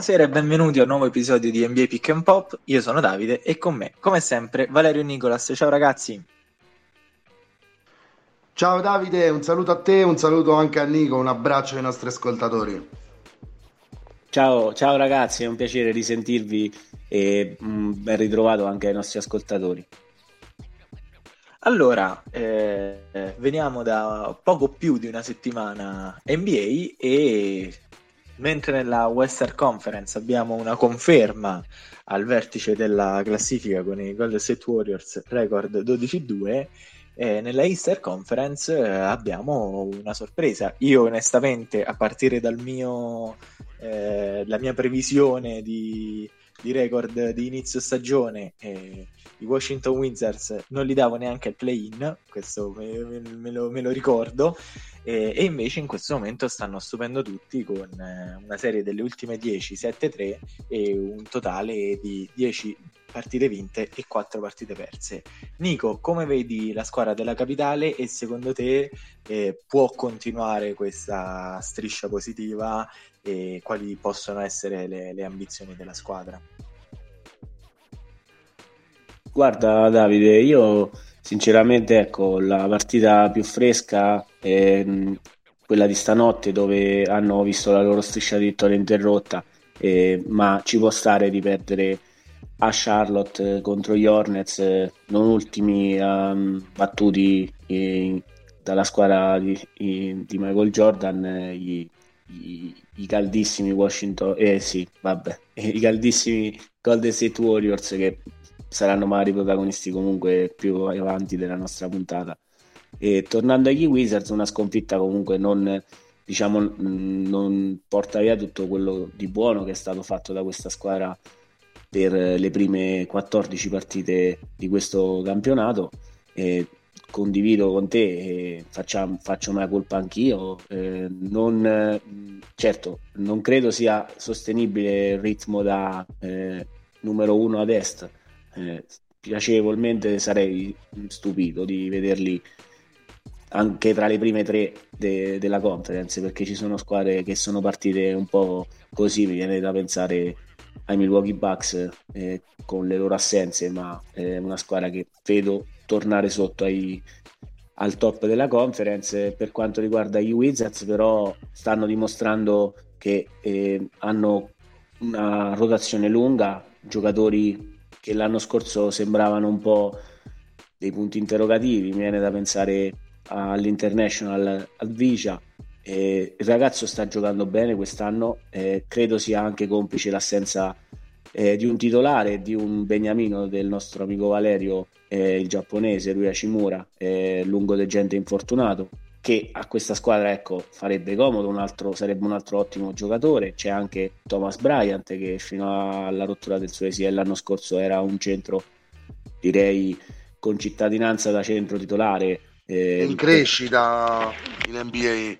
Buonasera e benvenuti a un nuovo episodio di NBA Pick and Pop. Io sono Davide e con me, come sempre, Valerio Nicolas. Ciao ragazzi. Ciao Davide, un saluto a te, un saluto anche a Nico, un abbraccio ai nostri ascoltatori. Ciao, ciao ragazzi, è un piacere risentirvi e mm, ben ritrovato anche ai nostri ascoltatori. Allora, eh, veniamo da poco più di una settimana NBA e mentre nella Western Conference abbiamo una conferma al vertice della classifica con i Golden State Warriors record 12-2 eh, nella Easter Conference eh, abbiamo una sorpresa. Io onestamente, a partire dal mio, eh, mia previsione di, di record di inizio stagione, eh, i Washington Wizards non li davo neanche al play-in, questo me, me, lo, me lo, ricordo, e, e, invece in questo momento stanno stupendo tutti con eh, una serie delle ultime 10, 7-3 e un totale di 10 partite vinte e 4 partite perse. Nico, come vedi la squadra della capitale e secondo te eh, può continuare questa striscia positiva e quali possono essere le, le ambizioni della squadra? Guarda Davide, io sinceramente ecco, la partita più fresca è mm, quella di stanotte dove hanno visto la loro striscia di vittoria interrotta, eh, ma ci può stare di perdere a Charlotte contro gli Hornets, eh, non ultimi um, battuti eh, dalla squadra di, di Michael Jordan, eh, gli, i, i, caldissimi Washington, eh sì, vabbè, i caldissimi Golden State Warriors che saranno magari protagonisti comunque più avanti della nostra puntata. E tornando agli Wizards, una sconfitta comunque non, diciamo, non porta via tutto quello di buono che è stato fatto da questa squadra per le prime 14 partite di questo campionato. E condivido con te e facciamo, faccio una colpa anch'io. Eh, non, certo, non credo sia sostenibile il ritmo da eh, numero uno ad est eh, piacevolmente sarei stupito di vederli anche tra le prime tre de- della conference perché ci sono squadre che sono partite un po' così mi viene da pensare ai Milwaukee Bucks eh, con le loro assenze ma è una squadra che vedo tornare sotto ai, al top della conference. Per quanto riguarda i Wizards però stanno dimostrando che eh, hanno una rotazione lunga giocatori che l'anno scorso sembravano un po' dei punti interrogativi, mi viene da pensare all'International, al Vicia. Eh, il ragazzo sta giocando bene quest'anno, eh, credo sia anche complice l'assenza eh, di un titolare, di un beniamino del nostro amico Valerio, il giapponese, Rui Hashimura, lungo gente infortunato che a questa squadra ecco, farebbe comodo, un altro, sarebbe un altro ottimo giocatore. C'è anche Thomas Bryant che fino alla rottura del suo ACL l'anno scorso era un centro, direi, con cittadinanza da centro titolare. Eh, in crescita in NBA,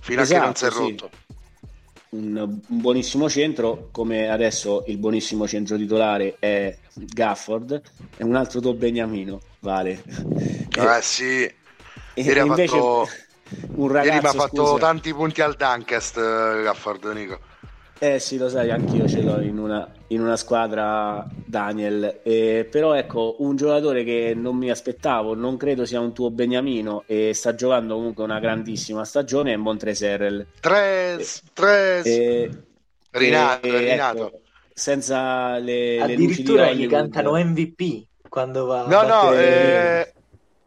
fino esatto, a che non si è esatto, rotto. Sì. Un, un, buonissimo centro, come adesso il buonissimo centro titolare è Gafford, e un altro tuo Beniamino, vale. Eh sì Ieri ha fatto, un ragazzo, ieri mi ha fatto scusa. tanti punti al Dunkest, eh, Gafford, Nico. Eh sì, lo sai, anch'io ce l'ho in una, in una squadra, Daniel. Eh, però ecco, un giocatore che non mi aspettavo, non credo sia un tuo Beniamino e sta giocando comunque una grandissima stagione è Montreserrel. Tres, tres. Eh, Rinato, eh, Rinato. Ecco, senza le, Addirittura le gli cantano MVP quando va no, no, eh,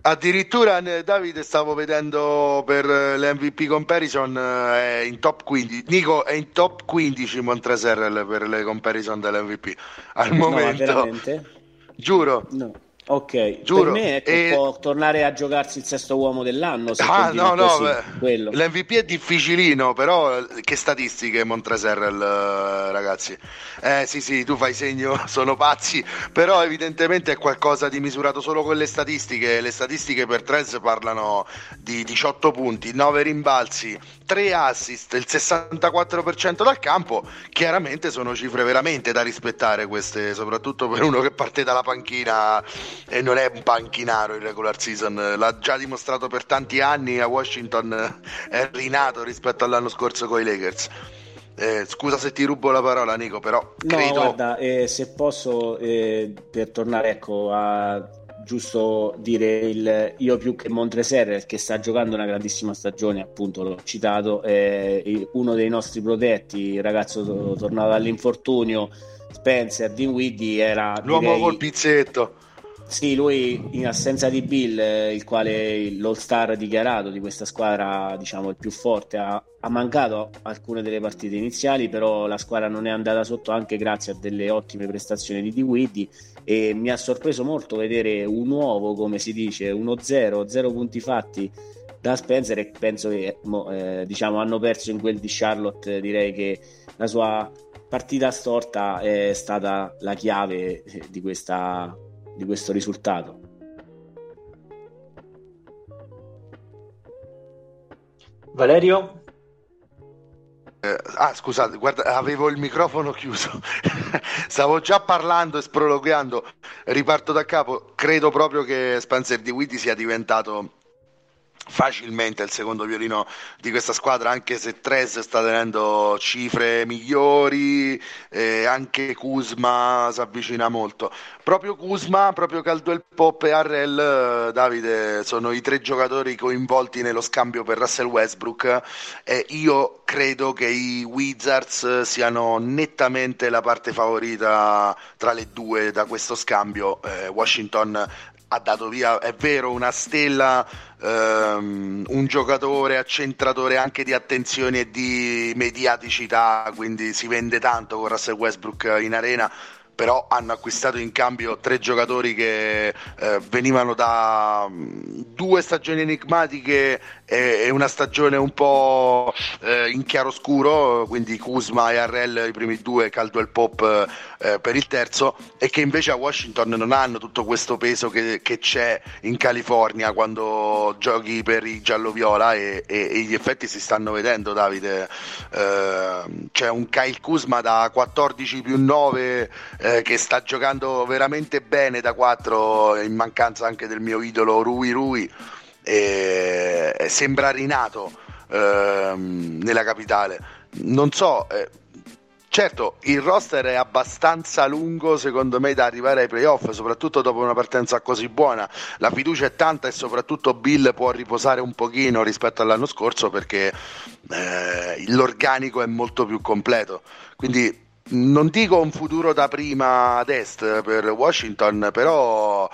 Addirittura Davide stavo vedendo per l'MVP comparison è in top 15 Nico è in top 15 Montreserrel per le comparison dell'MVP al momento no, giuro. No. Ok, Giuro. per me ecco, e... può tornare a giocarsi il sesto uomo dell'anno. ah, no, no, così, l'MVP è difficilino, però che statistiche Montreserrel, ragazzi. Eh sì, sì, tu fai segno, sono pazzi, però evidentemente è qualcosa di misurato solo con le statistiche. Le statistiche per Trez parlano di 18 punti, 9 rimbalzi, 3 assist, il 64% dal campo. Chiaramente sono cifre veramente da rispettare queste, soprattutto per uno che parte dalla panchina e non è un panchinaro in regular season, l'ha già dimostrato per tanti anni a Washington, è rinato rispetto all'anno scorso con i Lakers. Eh, scusa se ti rubo la parola, Nico, però credo... No, guarda, eh, se posso, eh, per tornare ecco, a giusto dire il io più che Montreser che sta giocando una grandissima stagione appunto l'ho citato è uno dei nostri protetti il ragazzo tornato dall'infortunio Spencer Dinwiddie era l'uomo direi, col pizzetto sì, lui in assenza di Bill, il quale l'all-star dichiarato di questa squadra, diciamo il più forte, ha, ha, mancato alcune delle partite iniziali, però la squadra non è andata sotto anche grazie a delle ottime prestazioni di Diwiddi e mi ha sorpreso molto vedere un uovo, come si dice, uno zero, zero punti fatti da Spencer e penso che eh, diciamo, hanno perso in quel di Charlotte, direi che la sua partita storta è stata la chiave di questa di questo risultato. Valerio? Eh, ah, scusate, guarda, avevo il microfono chiuso. Stavo già parlando e sprologando. Riparto da capo. Credo proprio che Spencer Di Witty sia diventato facilmente il secondo violino di questa squadra anche se Tres sta tenendo cifre migliori e anche Kuzma si avvicina molto. Proprio Kuzma, proprio Caldwell Pop e Arrel Davide sono i tre giocatori coinvolti nello scambio per Russell Westbrook e io credo che i Wizards siano nettamente la parte favorita tra le due da questo scambio eh, Washington ha dato via, è vero, una stella, ehm, un giocatore accentratore anche di attenzione e di mediaticità, quindi si vende tanto con Russell Westbrook in arena però hanno acquistato in cambio tre giocatori che eh, venivano da um, due stagioni enigmatiche e, e, una stagione un po' eh, in chiaroscuro, quindi Kuzma e Arrel i primi due, Caldwell Pop eh, per il terzo, e che invece a Washington non hanno tutto questo peso che, che c'è in California quando giochi per i giallo-viola e, e, e, gli effetti si stanno vedendo, Davide. Ehm, c'è un Kyle Kuzma da 14 più 9 eh, che sta giocando veramente bene da 4 in mancanza anche del mio idolo Rui Rui sembra rinato ehm, nella capitale non so eh, certo il roster è abbastanza lungo secondo me da arrivare ai playoff soprattutto dopo una partenza così buona. La fiducia è tanta e soprattutto Bill può riposare un pochino rispetto all'anno scorso perché eh, l'organico è molto più completo. Quindi non dico un futuro da prima ad est per Washington, però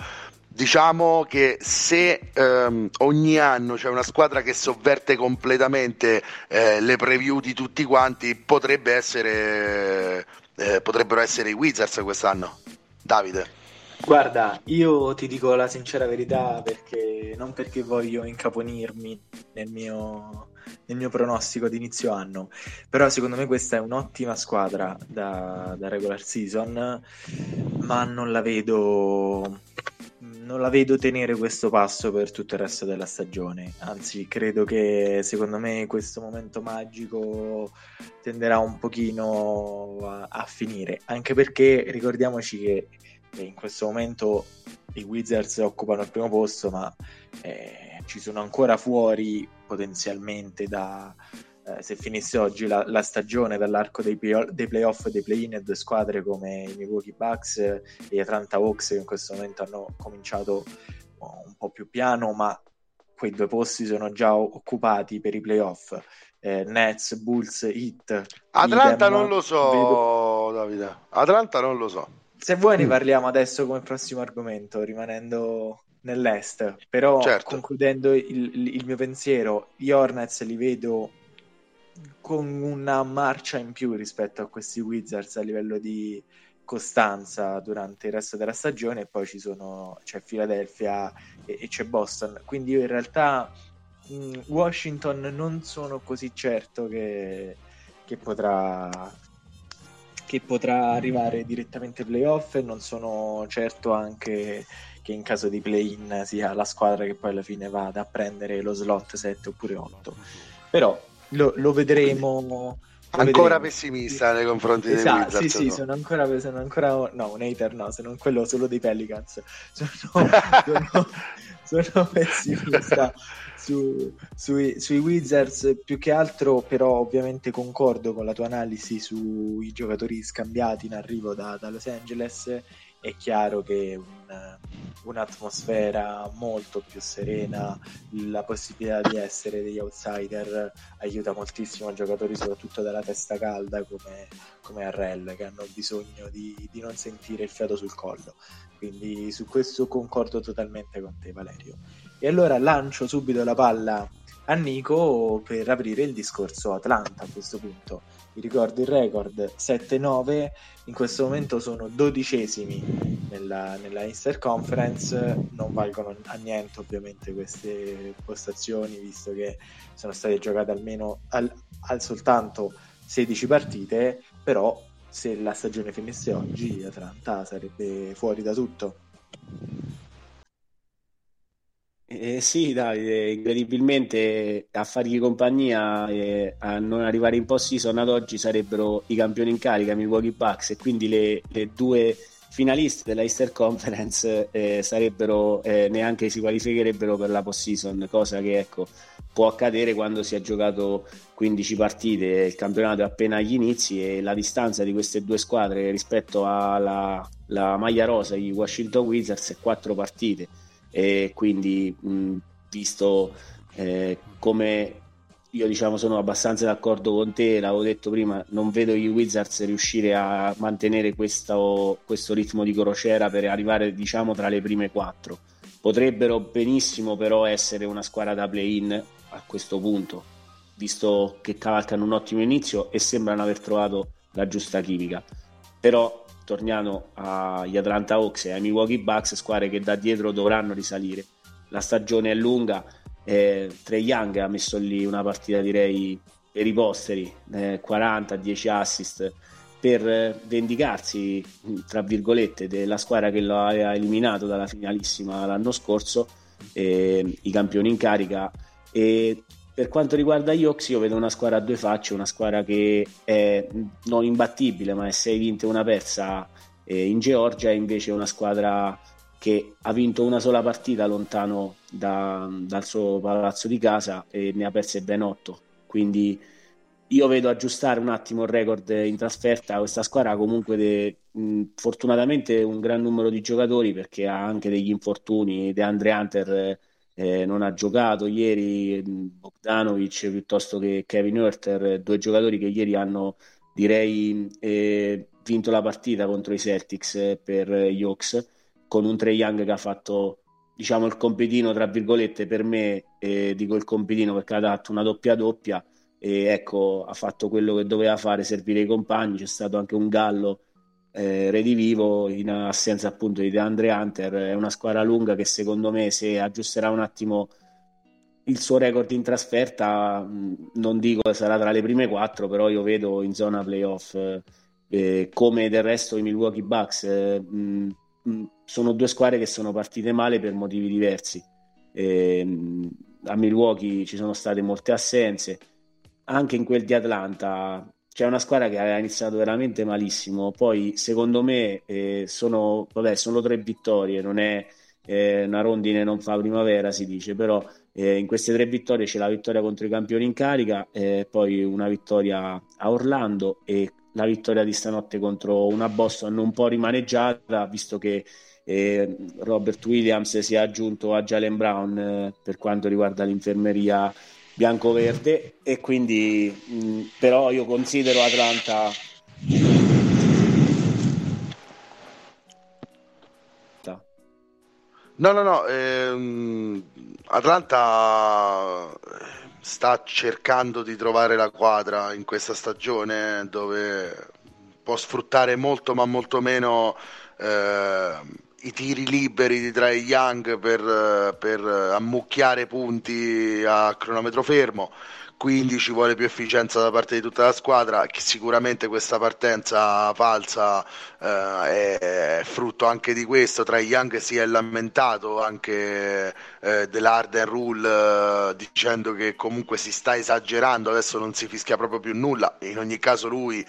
diciamo che se ehm, ogni anno c'è una squadra che sovverte completamente eh, le preview di tutti quanti, potrebbe essere, eh, potrebbero essere i Wizards quest'anno. Davide. Guarda, io ti dico la sincera verità perché non perché voglio incaponirmi nel mio, nel mio pronostico di inizio anno, però secondo me questa è un'ottima squadra da, da regular season, ma non la vedo la vedo tenere questo passo per tutto il resto della stagione. Anzi, credo che secondo me questo momento magico tenderà un pochino a, a finire. Anche perché ricordiamoci che in questo momento i Wizards occupano il primo posto, ma eh, ci sono ancora fuori potenzialmente da, eh, se finisse oggi la, la stagione dall'arco dei, dei playoff e dei play-in due squadre come i Milwaukee Bucks e gli Atlanta Hawks che in questo momento hanno cominciato un po' più piano, ma quei due posti sono già occupati per i playoff. Eh, Nets, Bulls, Heat. Atlanta idem, non lo so, vedo... Davide. Atlanta non lo so. Se vuoi ne parliamo adesso come prossimo argomento, rimanendo nell'est, però certo. concludendo il, il, mio pensiero, gli Hornets li vedo con una marcia in più rispetto a questi Wizards a livello di costanza durante il resto della stagione e poi ci sono, c'è Philadelphia e, e c'è Boston, quindi io in realtà mh, mm, Washington non sono così certo che, che potrà che potrà arrivare direttamente ai playoff e non sono certo anche che in caso di play-in sia la squadra che poi alla fine vada a prendere lo slot 7 oppure 8 però lo, lo vedremo ancora pessimista nei confronti esatto, dei Wizards. Sì, sì, sono ancora, sono ancora, no, un hater no, sono quello solo dei Pelicans. Sono, sono, sono pessimista su, sui, sui Wizards più che altro, però ovviamente concordo con la tua analisi sui giocatori scambiati in arrivo da, da Los Angeles è chiaro che un, un'atmosfera molto più serena, la possibilità di essere degli outsider aiuta moltissimo i giocatori, soprattutto dalla testa calda come, come Arrel, che hanno bisogno di, di non sentire il fiato sul collo. Quindi su questo concordo totalmente con te, Valerio. E allora lancio subito la palla a Nico per aprire il discorso Atlanta a questo punto. Vi ricordo il record 7-9, in questo momento sono dodicesimi nella, nella Easter Conference, non valgono a niente ovviamente queste postazioni visto che sono state giocate almeno al, al soltanto 16 partite, però se la stagione finisse oggi Atlanta sarebbe fuori da tutto. Eh, sì, Davide, incredibilmente a fargli compagnia e a non arrivare in post-season ad oggi sarebbero i campioni in carica, Milwaukee Bucks, e quindi le, le due finaliste della Easter Conference eh, sarebbero, eh, neanche si qualificherebbero per la post-season, cosa che ecco, può accadere quando si è giocato 15 partite, il campionato è appena agli inizi e la distanza di queste due squadre rispetto alla maglia rosa, i Washington Wizards, è 4 partite e quindi mh, visto eh, come io diciamo sono abbastanza d'accordo con te, l'avevo detto prima, non vedo i Wizards riuscire a mantenere questo, questo ritmo di crociera per arrivare diciamo tra le prime quattro. Potrebbero benissimo però essere una squadra da play-in a questo punto, visto che cavalcano un ottimo inizio e sembrano aver trovato la giusta chimica. Però torniamo agli Atlanta Hawks e ai Milwaukee Bucks, squadre che da dietro dovranno risalire. La stagione è lunga, eh, Trey Young ha messo lì una partita direi per i posteri, eh, 40, 10 assist per vendicarsi, tra virgolette, della squadra che lo aveva eliminato dalla finalissima l'anno scorso, eh, i campioni in carica. E per quanto riguarda gli Ox, io vedo una squadra a due facce, una squadra che è non imbattibile, ma è 6 vinte e una persa eh, in Georgia, e invece una squadra che ha vinto una sola partita lontano da, dal suo palazzo di casa e ne ha perse ben 8. Quindi io vedo aggiustare un attimo il record in trasferta. Questa squadra comunque de, mh, fortunatamente un gran numero di giocatori perché ha anche degli infortuni. De Andre Hunter eh, eh, non ha giocato ieri Bogdanovic piuttosto che Kevin Hurter, due giocatori che ieri hanno direi eh, vinto la partita contro i Celtics eh, per gli Hawks con un Trey Young che ha fatto diciamo il compitino tra virgolette per me eh, dico il compitino perché ha dato una doppia doppia e ecco ha fatto quello che doveva fare servire i compagni c'è stato anche un gallo eh, redivivo in assenza appunto di DeAndre Hunter. È una squadra lunga che secondo me se aggiusterà un attimo il suo record in trasferta, non dico sarà tra le prime quattro, però io vedo in zona playoff eh, come del resto i Milwaukee Bucks. Eh, mh, sono due squadre che sono partite male per motivi diversi. a Milwaukee ci sono state molte assenze, anche in quel di Atlanta c'è una squadra che aveva iniziato veramente malissimo. Poi, secondo me, eh, sono, vabbè, sono tre vittorie, non è eh, una rondine non fa primavera, si dice, però eh, in queste tre vittorie c'è la vittoria contro i campioni in carica, poi una vittoria a Orlando e la vittoria di stanotte contro una Boston un po' rimaneggiata, visto che eh, Robert Williams si è aggiunto a Jalen Brown eh, per quanto riguarda l'infermeria bianco-verde e quindi mh, però io considero Atlanta no no no ehm, Atlanta sta cercando di trovare la quadra in questa stagione dove può sfruttare molto ma molto meno eh, i tiri liberi di Trae Young per, per ammucchiare punti a cronometro fermo. quindi ci vuole più efficienza da parte di tutta la squadra, che sicuramente questa partenza falsa eh, è frutto anche di questo, tra Young si è lamentato anche eh, dell'Arden Rule eh, dicendo che comunque si sta esagerando, adesso non si fischia proprio più nulla, in ogni caso lui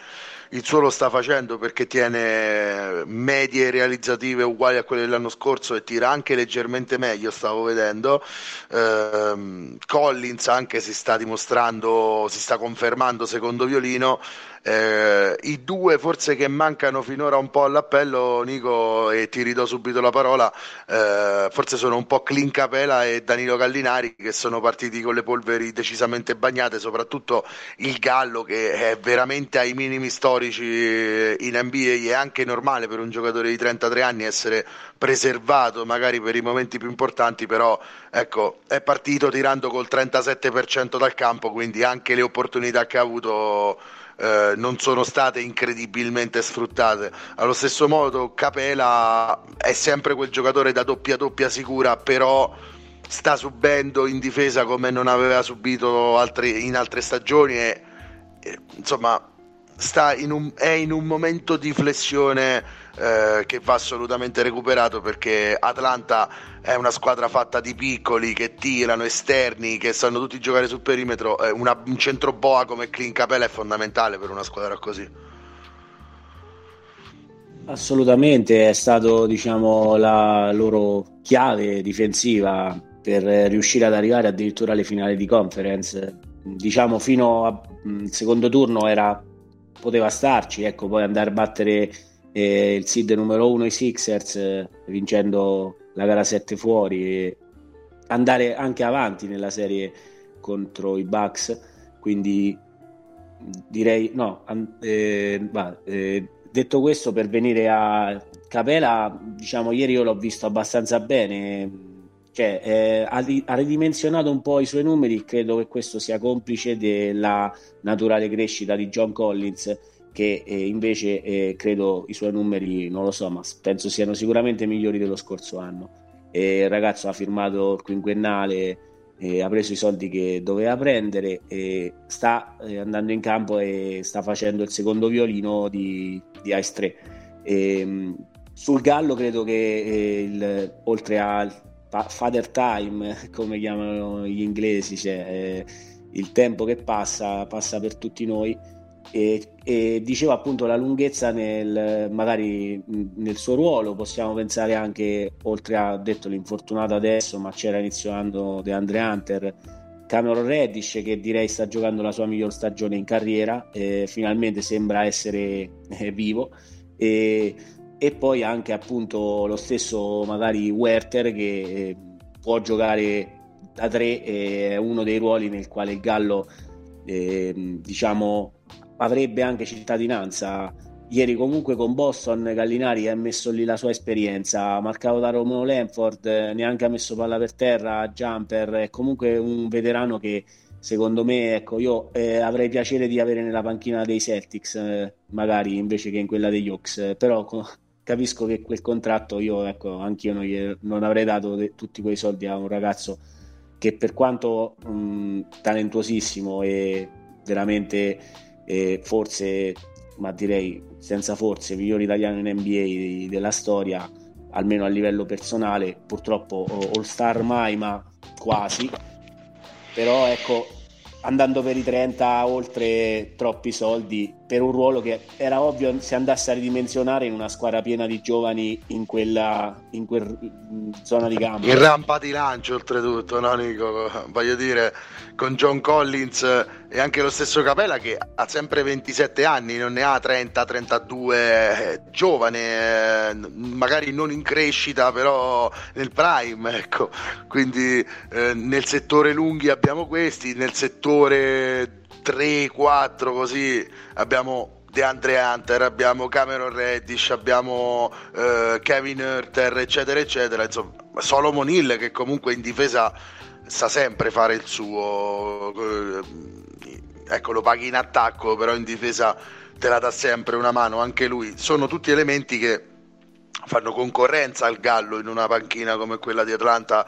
il suo lo sta facendo perché tiene medie realizzative uguali a quelle dell'anno scorso e tira anche leggermente meglio, stavo vedendo. Eh, Collins anche si sta dimostrando, si sta confermando secondo violino eh, I due forse che mancano finora un po' all'appello, Nico, e ti ridò subito la parola, eh, forse sono un po' Clin Capela e Danilo Gallinari che sono partiti con le polveri decisamente bagnate, soprattutto il Gallo che è veramente ai minimi storici in NBA, è anche normale per un giocatore di 33 anni essere preservato magari per i momenti più importanti, però ecco, è partito tirando col 37% dal campo, quindi anche le opportunità che ha avuto eh, non sono state incredibilmente sfruttate. Allo stesso modo, Capela è sempre quel giocatore da doppia doppia sicura, però sta subendo in difesa come non aveva subito altre, in altre stagioni e, e insomma in un, è in un momento di flessione eh, che va assolutamente recuperato perché Atlanta è una squadra fatta di piccoli che tirano, esterni, che sanno tutti giocare sul perimetro. Eh, una, un centro boa come Clint Capella è fondamentale per una squadra così. Assolutamente, è stato diciamo, la loro chiave difensiva per riuscire ad arrivare addirittura alle finali di conference. Diciamo fino al secondo turno era, poteva starci, ecco, poi andare a battere eh, il seed numero uno i Sixers eh, vincendo la gara 7 fuori e andare anche avanti nella serie contro i Bucks. Quindi direi no eh, va, eh, detto questo per venire a Capela diciamo ieri io l'ho visto abbastanza bene cioè, eh, ha, ha, ridimensionato un po' i suoi numeri credo che questo sia complice della naturale crescita di John Collins che eh, invece eh, credo i suoi numeri, non lo so, ma penso siano sicuramente migliori dello scorso anno. E il ragazzo ha firmato il quinquennale, eh, ha preso i soldi che doveva prendere, e sta eh, andando in campo e sta facendo il secondo violino di, di Ice 3. E, ehm, sul Gallo credo che eh, il, oltre al father time, come chiamano gli inglesi, cioè eh, il tempo che passa, passa per tutti noi e, e diceva appunto la lunghezza nel, magari nel suo ruolo. Possiamo pensare anche oltre a detto l'infortunato adesso ma c'era iniziando De Andre Hunter Cameron Reddish che direi sta giocando la sua miglior stagione in carriera eh, finalmente sembra essere eh, vivo. E, e, poi anche appunto lo stesso magari Werther che eh, può giocare da tre è uno dei ruoli nel quale il Gallo ehm, diciamo avrebbe anche cittadinanza. Ieri comunque con Boston Gallinari ha messo lì la sua esperienza, marcato da Romeo Lanford, neanche ha messo palla per terra, jumper, è comunque un veterano che secondo me, ecco, io eh, avrei piacere di avere nella panchina dei Celtics, eh, magari invece che in quella degli Hawks, però co- capisco che quel contratto io, ecco, anch'io non, gli, non avrei dato de- tutti quei soldi a un ragazzo che per quanto mh, talentuosissimo e veramente e forse, ma direi senza forse, migliore italiano in NBA della storia, almeno a livello personale, purtroppo all star mai, ma quasi. Però ecco, andando per i 30 oltre troppi soldi per un ruolo che era ovvio si andasse a ridimensionare in una squadra piena di giovani in quella in quel, zona di campo. In rampa di lancio oltretutto, no Nico? Voglio dire, con John Collins e anche lo stesso Capella che ha sempre 27 anni, non ne ha 30, 32, giovane, eh, magari non in crescita, però nel prime, ecco. Quindi eh, nel settore lunghi abbiamo questi, nel settore 3, 4 così abbiamo DeAndre Hunter, abbiamo Cameron Reddish, abbiamo eh, Kevin Hurter, eccetera, eccetera. Insomma, Solomon Hill che comunque in difesa sa sempre fare il suo. Eh, ecco, lo paghi in attacco, però in difesa te la dà sempre una mano anche lui. Sono tutti elementi che fanno concorrenza al Gallo in una panchina come quella di Atlanta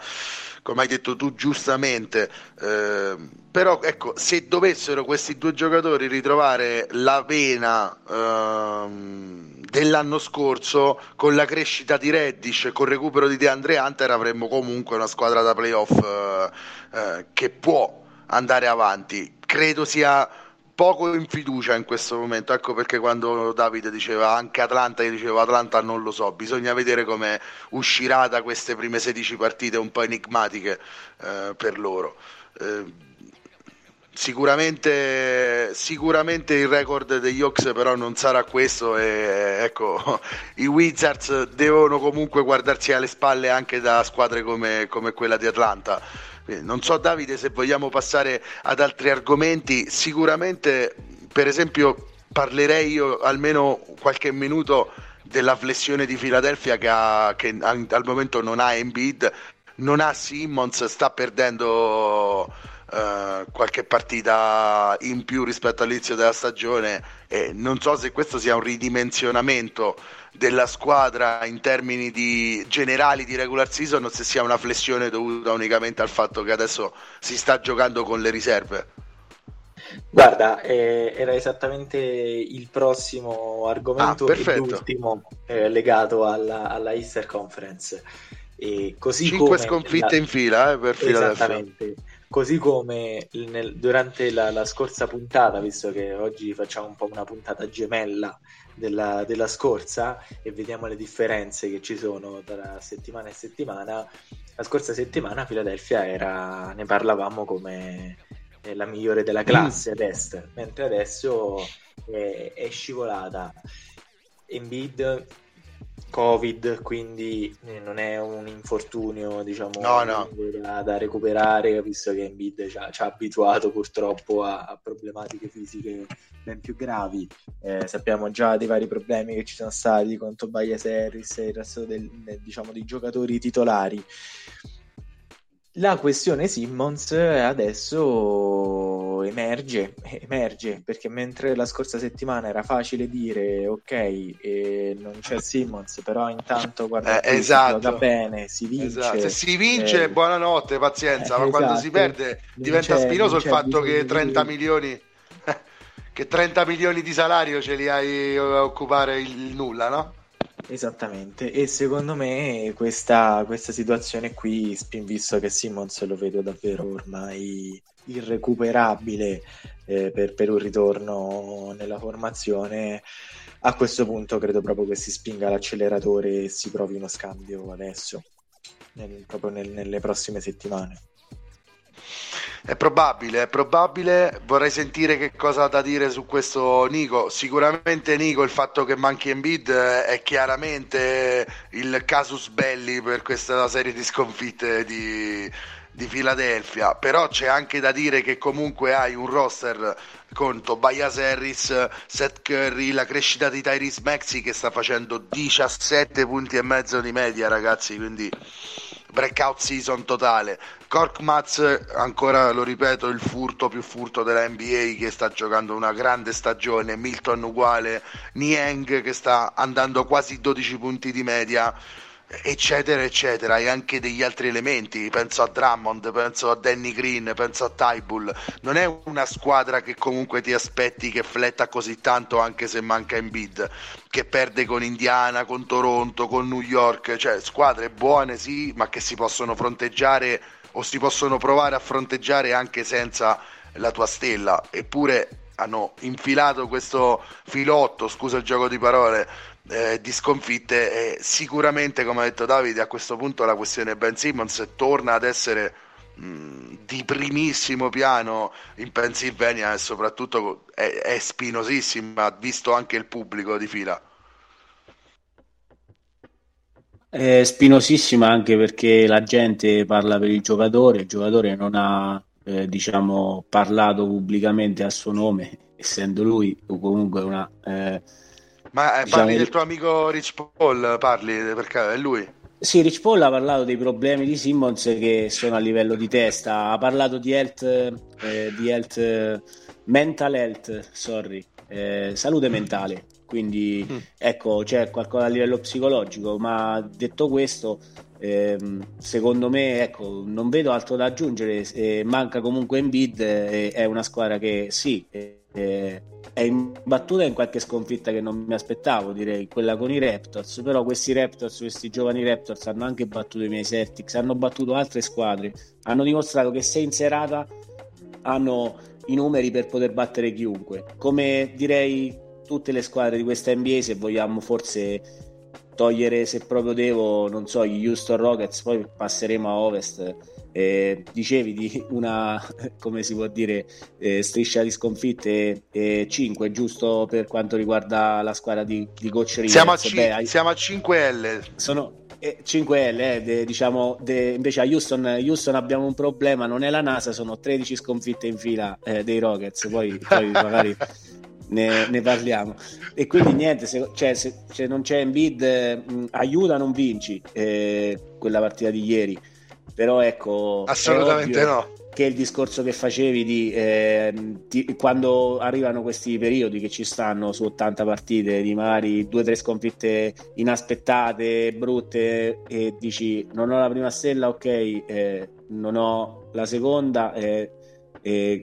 come hai detto tu giustamente, eh, però ecco, se dovessero questi due giocatori ritrovare la vena eh, dell'anno scorso, con la crescita di Reddish, col recupero di DeAndre Hunter, avremmo comunque una squadra da playoff eh, eh che può andare avanti. Credo sia poco in fiducia in questo momento. Ecco perché quando Davide diceva anche Atlanta, io dicevo Atlanta non lo so, bisogna vedere come uscirà da queste prime 16 partite un po' enigmatiche eh, per loro. Eh, Sicuramente, sicuramente, il record degli Hawks però non sarà questo e ecco, i Wizards devono comunque guardarsi alle spalle anche da squadre come, come quella di Atlanta non so Davide se vogliamo passare ad altri argomenti, sicuramente per esempio parlerei io almeno qualche minuto della flessione di Philadelphia che, ha, che al momento non ha Embiid, non ha Simmons, sta perdendo uh, qualche partita in più rispetto all'inizio della stagione e non so se questo sia un ridimensionamento della squadra in termini di generali di regular season o se sia una flessione dovuta unicamente al fatto che adesso si sta giocando con le riserve. Guarda, eh, era esattamente il prossimo argomento ah, e l'ultimo eh, legato alla, alla, Easter Conference. E così Cinque sconfitte la... in fila eh, per Esattamente. Così come nel, durante la, la, scorsa puntata, visto che oggi facciamo un po' una puntata gemella della, della, scorsa e vediamo le differenze che ci sono tra settimana e settimana. La scorsa settimana Philadelphia era, ne parlavamo come eh, la migliore della classe ad est, mentre adesso è, è scivolata. Embiid Covid, quindi eh, non è un infortunio diciamo, no, no. Da, da, recuperare, visto che Embiid ci ha, ci ha abituato purtroppo a, a, problematiche fisiche ben più gravi. Eh, sappiamo già dei vari problemi che ci sono stati con Tobias Harris e il resto del, diciamo, dei giocatori titolari. La questione Simmons adesso emerge, emerge perché mentre la scorsa settimana era facile dire ok, eh, non c'è Simmons, però intanto guarda, eh, esatto. gioca bene, si vince. Esatto. Se si vince, eh, buonanotte, pazienza, eh, ma esatto. quando si perde diventa spinoso il fatto che 30 milioni che 30 milioni di salario ce li hai a occupare il nulla, no? Esattamente, e secondo me questa, questa situazione qui, visto che Simmons lo vedo davvero ormai irrecuperabile eh, per, per, un ritorno nella formazione, a questo punto credo proprio che si spinga l'acceleratore e si provi uno scambio adesso, nel, proprio nel, nelle prossime settimane. È probabile, è probabile. Vorrei sentire che cosa ha da dire su questo Nico. Sicuramente Nico il fatto che manchi Embiid è chiaramente il casus belli per questa serie di sconfitte di, di Philadelphia, però c'è anche da dire che comunque hai un roster con Tobias Harris, Seth Curry, la crescita di Tyrese Maxi che sta facendo 17 punti e mezzo di media ragazzi, quindi breakout season totale. Korkmaz, ancora lo ripeto, il furto più furto della NBA che sta giocando una grande stagione, Milton uguale, Niang che sta andando quasi 12 punti di media eccetera eccetera. E anche degli altri elementi penso a Drummond, penso a Danny Green penso a Tybull non è una squadra che comunque ti aspetti che fletta così tanto anche se manca in bid che perde con Indiana, con Toronto, con New York. Cioè squadre buone sì ma che si possono fronteggiare o si possono provare a fronteggiare anche senza la tua stella. Eppure hanno infilato questo filotto scusa il gioco di parole eh, di sconfitte e sicuramente come ha detto Davide a questo punto la questione Ben Simmons torna ad essere mh, di primissimo piano in Pennsylvania e soprattutto è, è spinosissima visto anche il pubblico di fila. È spinosissima anche perché la gente parla per il giocatore il giocatore non ha eh, diciamo parlato pubblicamente a suo nome essendo lui comunque una eh, ma eh, parli del tuo amico Rich Paul, parli perché è lui? Sì, Rich Paul ha parlato dei problemi di Simmons che sono a livello di testa, ha parlato di health, eh, di health mental health, sorry, eh, salute mentale. quindi mm. ecco c'è qualcosa a livello psicologico, ma detto questo eh, secondo me ecco, non vedo altro da aggiungere, eh, manca comunque Embiid, eh, è una squadra che sì, è imbattuta in qualche sconfitta che non mi aspettavo, direi quella con i Raptors, però questi Raptors, questi giovani Raptors hanno anche battuto i miei Celtics, hanno battuto altre squadre, hanno dimostrato che se in serata hanno i numeri per poter battere chiunque, come direi tutte le squadre di questa NBA se vogliamo forse togliere se proprio devo, non so, gli Houston Rockets, poi passeremo a Ovest. Eh, dicevi di una, come si può dire, eh, striscia di sconfitte eh, 5, giusto per quanto riguarda la squadra di, di Coach. Siamo a, c- Beh, siamo a 5L. Sono, 5L, eh, de, diciamo, de, invece a Houston, Houston, abbiamo un problema, non è la NASA, sono 13 sconfitte in fila eh, dei Rockets, poi, poi magari ne, ne, parliamo. E quindi niente, se, cioè, se, se non c'è Embiid, eh, aiuta, non vinci eh, quella partita di ieri. Però ecco, assolutamente no. Che il discorso che facevi di, eh, di, quando arrivano questi periodi che ci stanno su 80 partite, di magari due o tre sconfitte inaspettate, brutte, e dici non ho la prima stella, ok, eh, non ho la seconda, eh,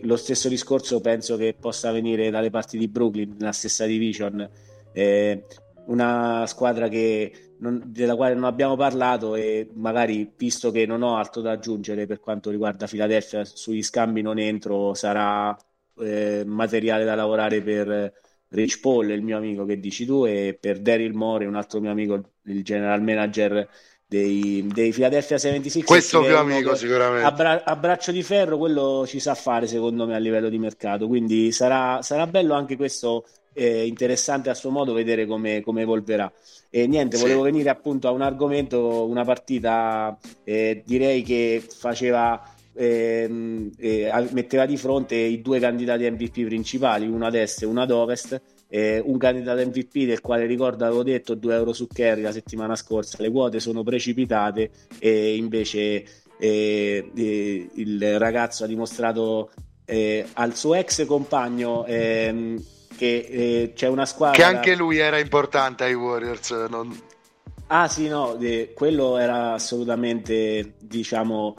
lo stesso discorso penso che possa venire dalle parti di Brooklyn, nella stessa division, eh, una squadra che non, della quale non abbiamo parlato e magari visto che non ho altro da aggiungere per quanto riguarda Philadelphia, sugli scambi non entro, sarà eh, materiale da lavorare per Rich Paul, il mio amico che dici tu, e per Daryl More, un altro mio amico, il general manager dei, dei Philadelphia 76 questo più amico sicuramente. a, bra- a, braccio di ferro quello ci sa fare secondo me a livello di mercato. Quindi sarà, sarà bello anche questo eh, interessante a suo modo vedere come, come evolverà e niente, sì. volevo venire appunto a un argomento, una partita eh, direi che faceva eh, eh, metteva di fronte i due candidati MVP principali, uno ad est e uno ad ovest eh, un candidato MVP del quale ricordo avevo detto 2 euro su Kerry la settimana scorsa, le quote sono precipitate e invece eh, eh, il ragazzo ha dimostrato eh, al suo ex compagno ehm, che eh, c'è una squadra... Che anche lui era importante ai Warriors. Non... Ah sì, no, quello era assolutamente, diciamo,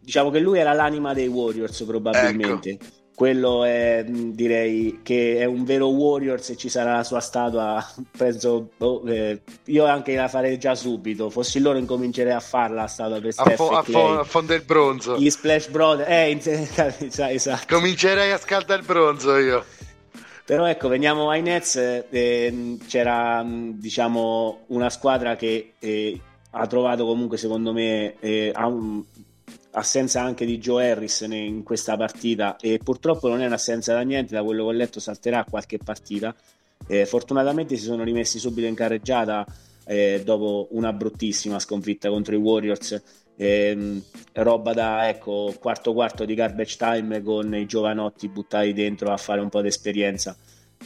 diciamo che lui era l'anima dei Warriors probabilmente. Ecco quello è direi che è un vero warrior se ci sarà la sua statua penso oh, eh, io anche la farei già subito fossi loro incomincerei a farla la statua per Steph a, fo- a, fo- a fondo il bronzo gli Splash Brothers eh, esatto. comincerei a scaldare il bronzo io però ecco veniamo ai Nets eh, c'era diciamo una squadra che eh, ha trovato comunque secondo me eh, un, assenza anche di Joe Harris in questa partita e purtroppo non è un'assenza da niente, da quello che ho letto salterà qualche partita. Eh, fortunatamente si sono rimessi subito in carreggiata eh, dopo una bruttissima sconfitta contro i Warriors. Eh, roba da ecco quarto quarto di garbage time con i giovanotti buttati dentro a fare un po' di esperienza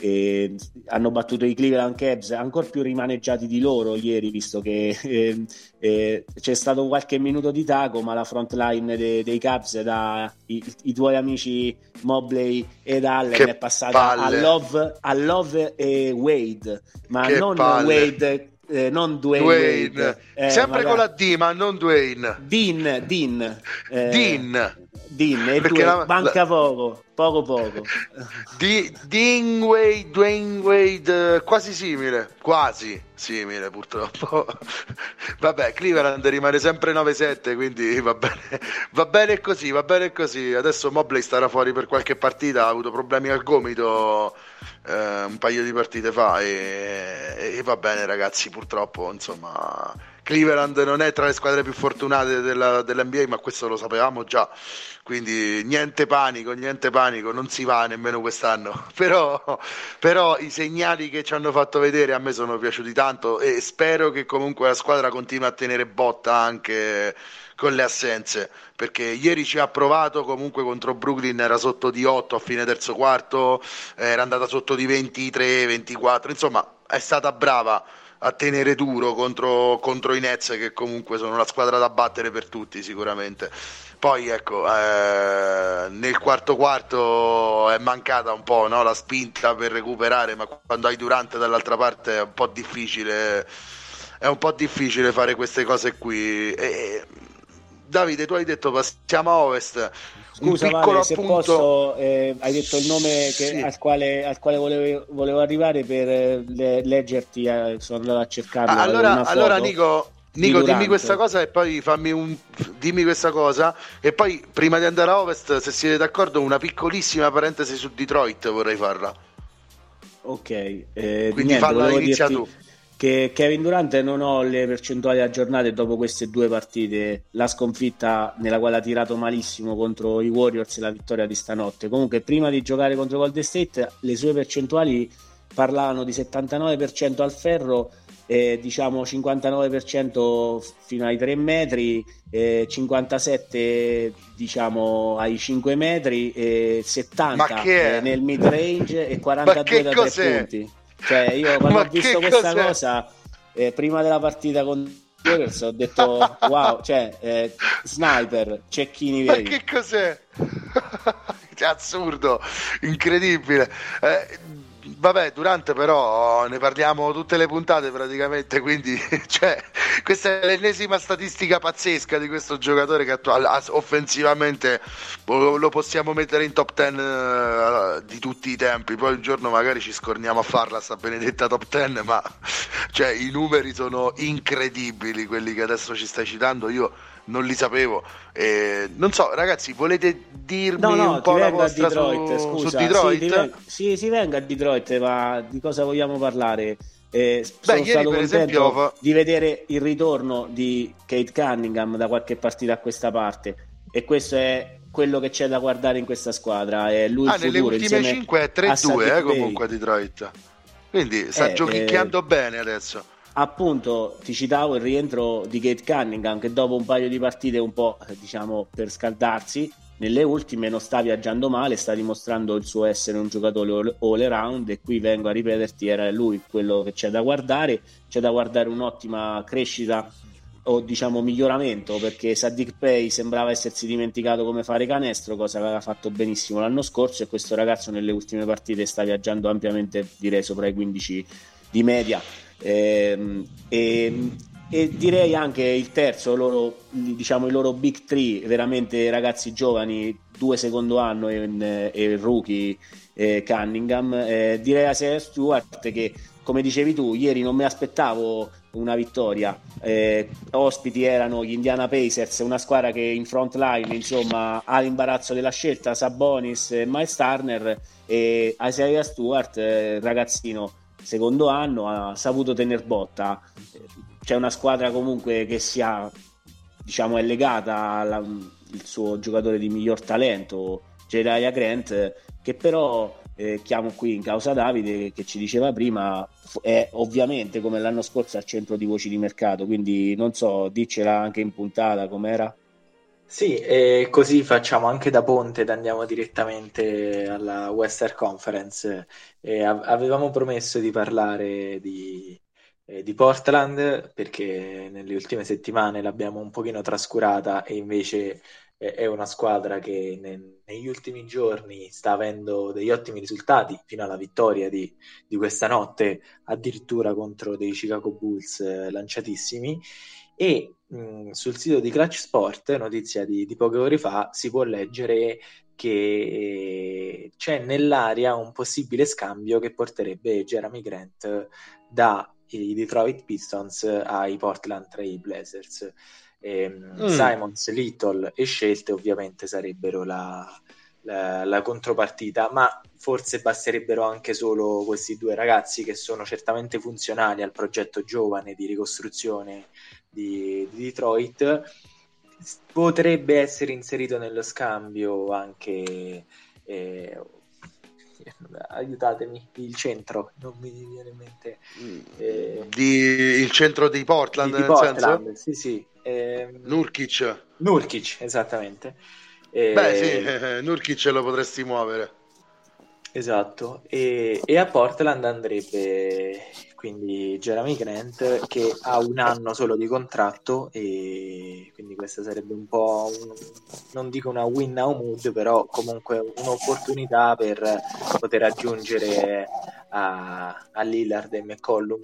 e hanno battuto i Cleveland Cavs ancora più rimaneggiati di loro ieri visto che eh, eh, c'è stato qualche minuto di taco ma la front line de- dei Cavs da i, i, tuoi amici Mobley ed Allen che è passata a Love, a Love, e Wade ma che non palle. Wade eh, non Dwayne, Dwayne. Eh, sempre con la D ma non Dwayne. Dean Dean. Eh, Dean. Dean e due, la, manca la... poco poco poco. Di, Dean Wade Dwayne Wade quasi simile quasi simile purtroppo. Vabbè Cleveland rimane sempre 9-7 quindi va bene va bene così va bene così. Adesso Mobley starà fuori per qualche partita ha avuto problemi al gomito eh, un paio di partite fa e, e va bene ragazzi purtroppo insomma Cleveland non è tra le squadre più fortunate della, dell'NBA, ma questo lo sapevamo già. Quindi niente panico, niente panico, non si va nemmeno quest'anno. Però, però, i segnali che ci hanno fatto vedere a me sono piaciuti tanto e spero che comunque la squadra continui a tenere botta anche con le assenze. Perché ieri ci ha provato, comunque contro Brooklyn era sotto di 8 a fine terzo quarto, era andata sotto di 23, 24, insomma è stata brava a tenere duro contro, contro, i Nets che comunque sono la squadra da battere per tutti sicuramente. Poi ecco, eh, nel quarto quarto è mancata un po' no? la spinta per recuperare, ma quando hai Durante dall'altra parte è un po' difficile, è un po' difficile fare queste cose qui. E, Davide, tu hai detto passiamo a Ovest. Scusa, vale, se appunto... posso, eh, hai detto il nome che, sì. al quale, al quale volevo, volevo, arrivare per eh, le, leggerti, eh, sono andato a cercarlo. Ah, allora, allora Nico, Nico dimmi questa cosa e poi fammi un dimmi questa cosa e poi prima di andare a Ovest, se siete d'accordo, una piccolissima parentesi su Detroit vorrei farla. Ok, eh, quindi niente, falla inizia dirti... tu che Kevin Durant non ho le percentuali aggiornate dopo queste due partite, la sconfitta nella quale ha tirato malissimo contro i Warriors e la vittoria di stanotte. Comunque prima di giocare contro Golden State le sue percentuali parlavano di 79% al ferro, eh, diciamo 59% fino ai 3 metri, eh, 57 diciamo ai 5 metri, eh, 70 nel mid range e 42 da 3 punti. Cioè, io quando ho visto questa cos'è? cosa, eh, prima della partita con Warriors ho detto wow, cioè, eh, sniper, cecchini veri. Ma che cos'è? È assurdo, incredibile. Eh, vabbè, Durante però ne parliamo tutte le puntate praticamente, quindi cioè, questa è l'ennesima statistica pazzesca di questo giocatore che attuale, offensivamente lo possiamo mettere in top 10 uh, eh, di tutti i tempi, poi un giorno magari ci scorniamo a farla sta benedetta top 10, ma cioè, i numeri sono incredibili quelli che adesso ci stai citando, io non li sapevo. Eh, non so, ragazzi, volete dirmi no, no, un po' la vostra Detroit, su, scusa. su Detroit? Sì, ven- sì, si venga a Detroit, ma di cosa vogliamo parlare? Eh, Beh, sono stato esempio... di vedere il ritorno di Kate Cunningham da qualche partita a questa parte e questo è quello che c'è da guardare in questa squadra. È lui ah, nelle ultime 5 è 3-2 eh, comunque a Detroit. Quindi sta eh, giochicchiando eh... bene adesso appunto ti citavo il rientro di Kate Cunningham che dopo un paio di partite un po' diciamo per scaldarsi nelle ultime non sta viaggiando male sta dimostrando il suo essere un giocatore all around e qui vengo a ripeterti era lui quello che c'è da guardare c'è da guardare un'ottima crescita o diciamo miglioramento perché Sadiq Pay sembrava essersi dimenticato come fare canestro cosa che aveva fatto benissimo l'anno scorso e questo ragazzo nelle ultime partite sta viaggiando ampiamente direi sopra i 15 di media eh, e, e, direi anche il terzo, loro, diciamo i loro big three, veramente ragazzi giovani, due secondo anno e, e rookie eh, Cunningham. Eh, direi a Sarah Stewart che, come dicevi tu, ieri non mi aspettavo una vittoria. Eh, ospiti erano gli Indiana Pacers, una squadra che in front line insomma, ha l'imbarazzo della scelta, Sabonis e Miles Turner e Isaiah Stewart, eh, ragazzino secondo anno ha saputo tener botta. C'è una squadra comunque che sia, diciamo, è legata al suo giocatore di miglior talento, Jeremiah Grant, che però eh, chiamo qui in causa Davide che ci diceva prima è ovviamente come l'anno scorso al centro di voci di mercato quindi non so diccela anche in puntata com'era sì, e così facciamo anche da ponte ed andiamo direttamente alla Western Conference. E avevamo promesso di parlare di, eh, di Portland perché nelle ultime settimane l'abbiamo un pochino trascurata e invece è una squadra che ne, negli ultimi giorni sta avendo degli ottimi risultati fino alla vittoria di, di questa notte, addirittura contro dei Chicago Bulls eh, lanciatissimi e mh, sul sito di Clutch Sport, notizia di, di poche ore fa, si può leggere che c'è nell'aria un possibile scambio che porterebbe Jeremy Grant dai Detroit Pistons ai Portland Trail Blazers. E, mm. Simons, Little e scelte ovviamente sarebbero la, la, la, contropartita, ma forse basterebbero anche solo questi due ragazzi che sono certamente funzionali al progetto giovane di ricostruzione di, di Detroit. Potrebbe essere inserito nello scambio anche eh, aiutatemi il centro non mi viene in mente eh, di, il centro di Portland, di, di Portland sì sì eh, Nurkic. Nurkic esattamente. Eh, beh sì Nurkic lo potresti muovere. Esatto, e, e, a Portland andrebbe quindi Jeremy Grant che ha un anno solo di contratto e quindi questa sarebbe un po', un, non dico una win now mood, però comunque un'opportunità per poter aggiungere a, a Lillard e McCollum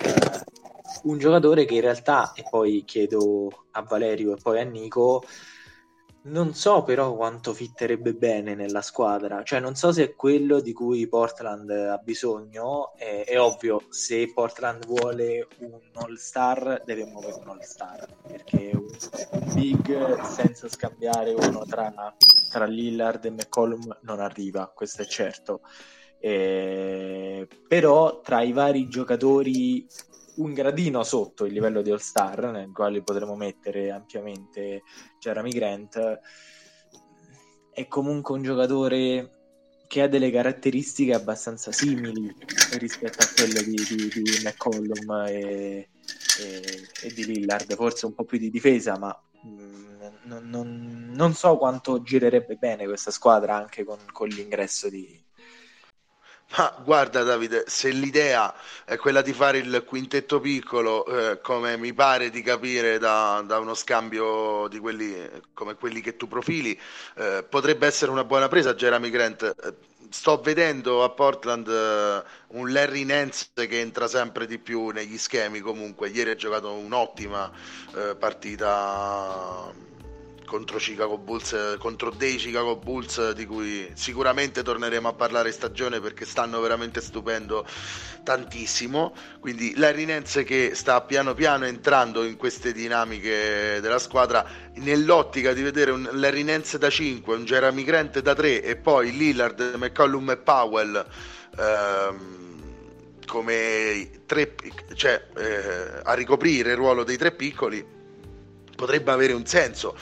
un giocatore che in realtà, e poi chiedo a Valerio e poi a Nico, non so però quanto fitterebbe bene nella squadra, cioè non so se è quello di cui Portland ha bisogno, è, è ovvio, se Portland vuole un all-star deve muovere un all-star, perché un, big senza scambiare uno tra, tra Lillard e McCollum non arriva, questo è certo. Eh, però tra i vari giocatori un gradino sotto il livello di All Star, nel quale potremmo mettere ampiamente Jeremy Grant, è comunque un giocatore che ha delle caratteristiche abbastanza simili rispetto a quelle di, di, di McCollum e, e, e, di Lillard, forse un po' più di difesa, ma mh, mm, non, non, non, so quanto girerebbe bene questa squadra anche con, con l'ingresso di, ma guarda Davide, se l'idea è quella di fare il quintetto piccolo, eh, come mi pare di capire da, da, uno scambio di quelli come quelli che tu profili, eh, potrebbe essere una buona presa Jeremy Grant. Sto vedendo a Portland eh, un Larry Nance che entra sempre di più negli schemi comunque. Ieri ha giocato un'ottima eh, partita contro Chicago Bulls, contro dei Chicago Bulls di cui sicuramente torneremo a parlare stagione perché stanno veramente stupendo tantissimo. Quindi Larry Nance che sta piano piano entrando in queste dinamiche della squadra nell'ottica di vedere un Larry Nance da 5, un Jeremy Grant da 3 e poi Lillard, McCollum e Powell ehm, come tre, cioè, eh, a ricoprire il ruolo dei tre piccoli potrebbe avere un senso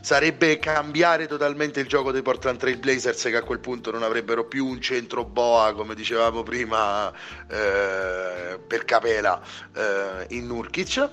sarebbe cambiare totalmente il gioco dei Portland Trail Blazers che a quel punto non avrebbero più un centro boa come dicevamo prima eh, per Capela eh, in Nurkic.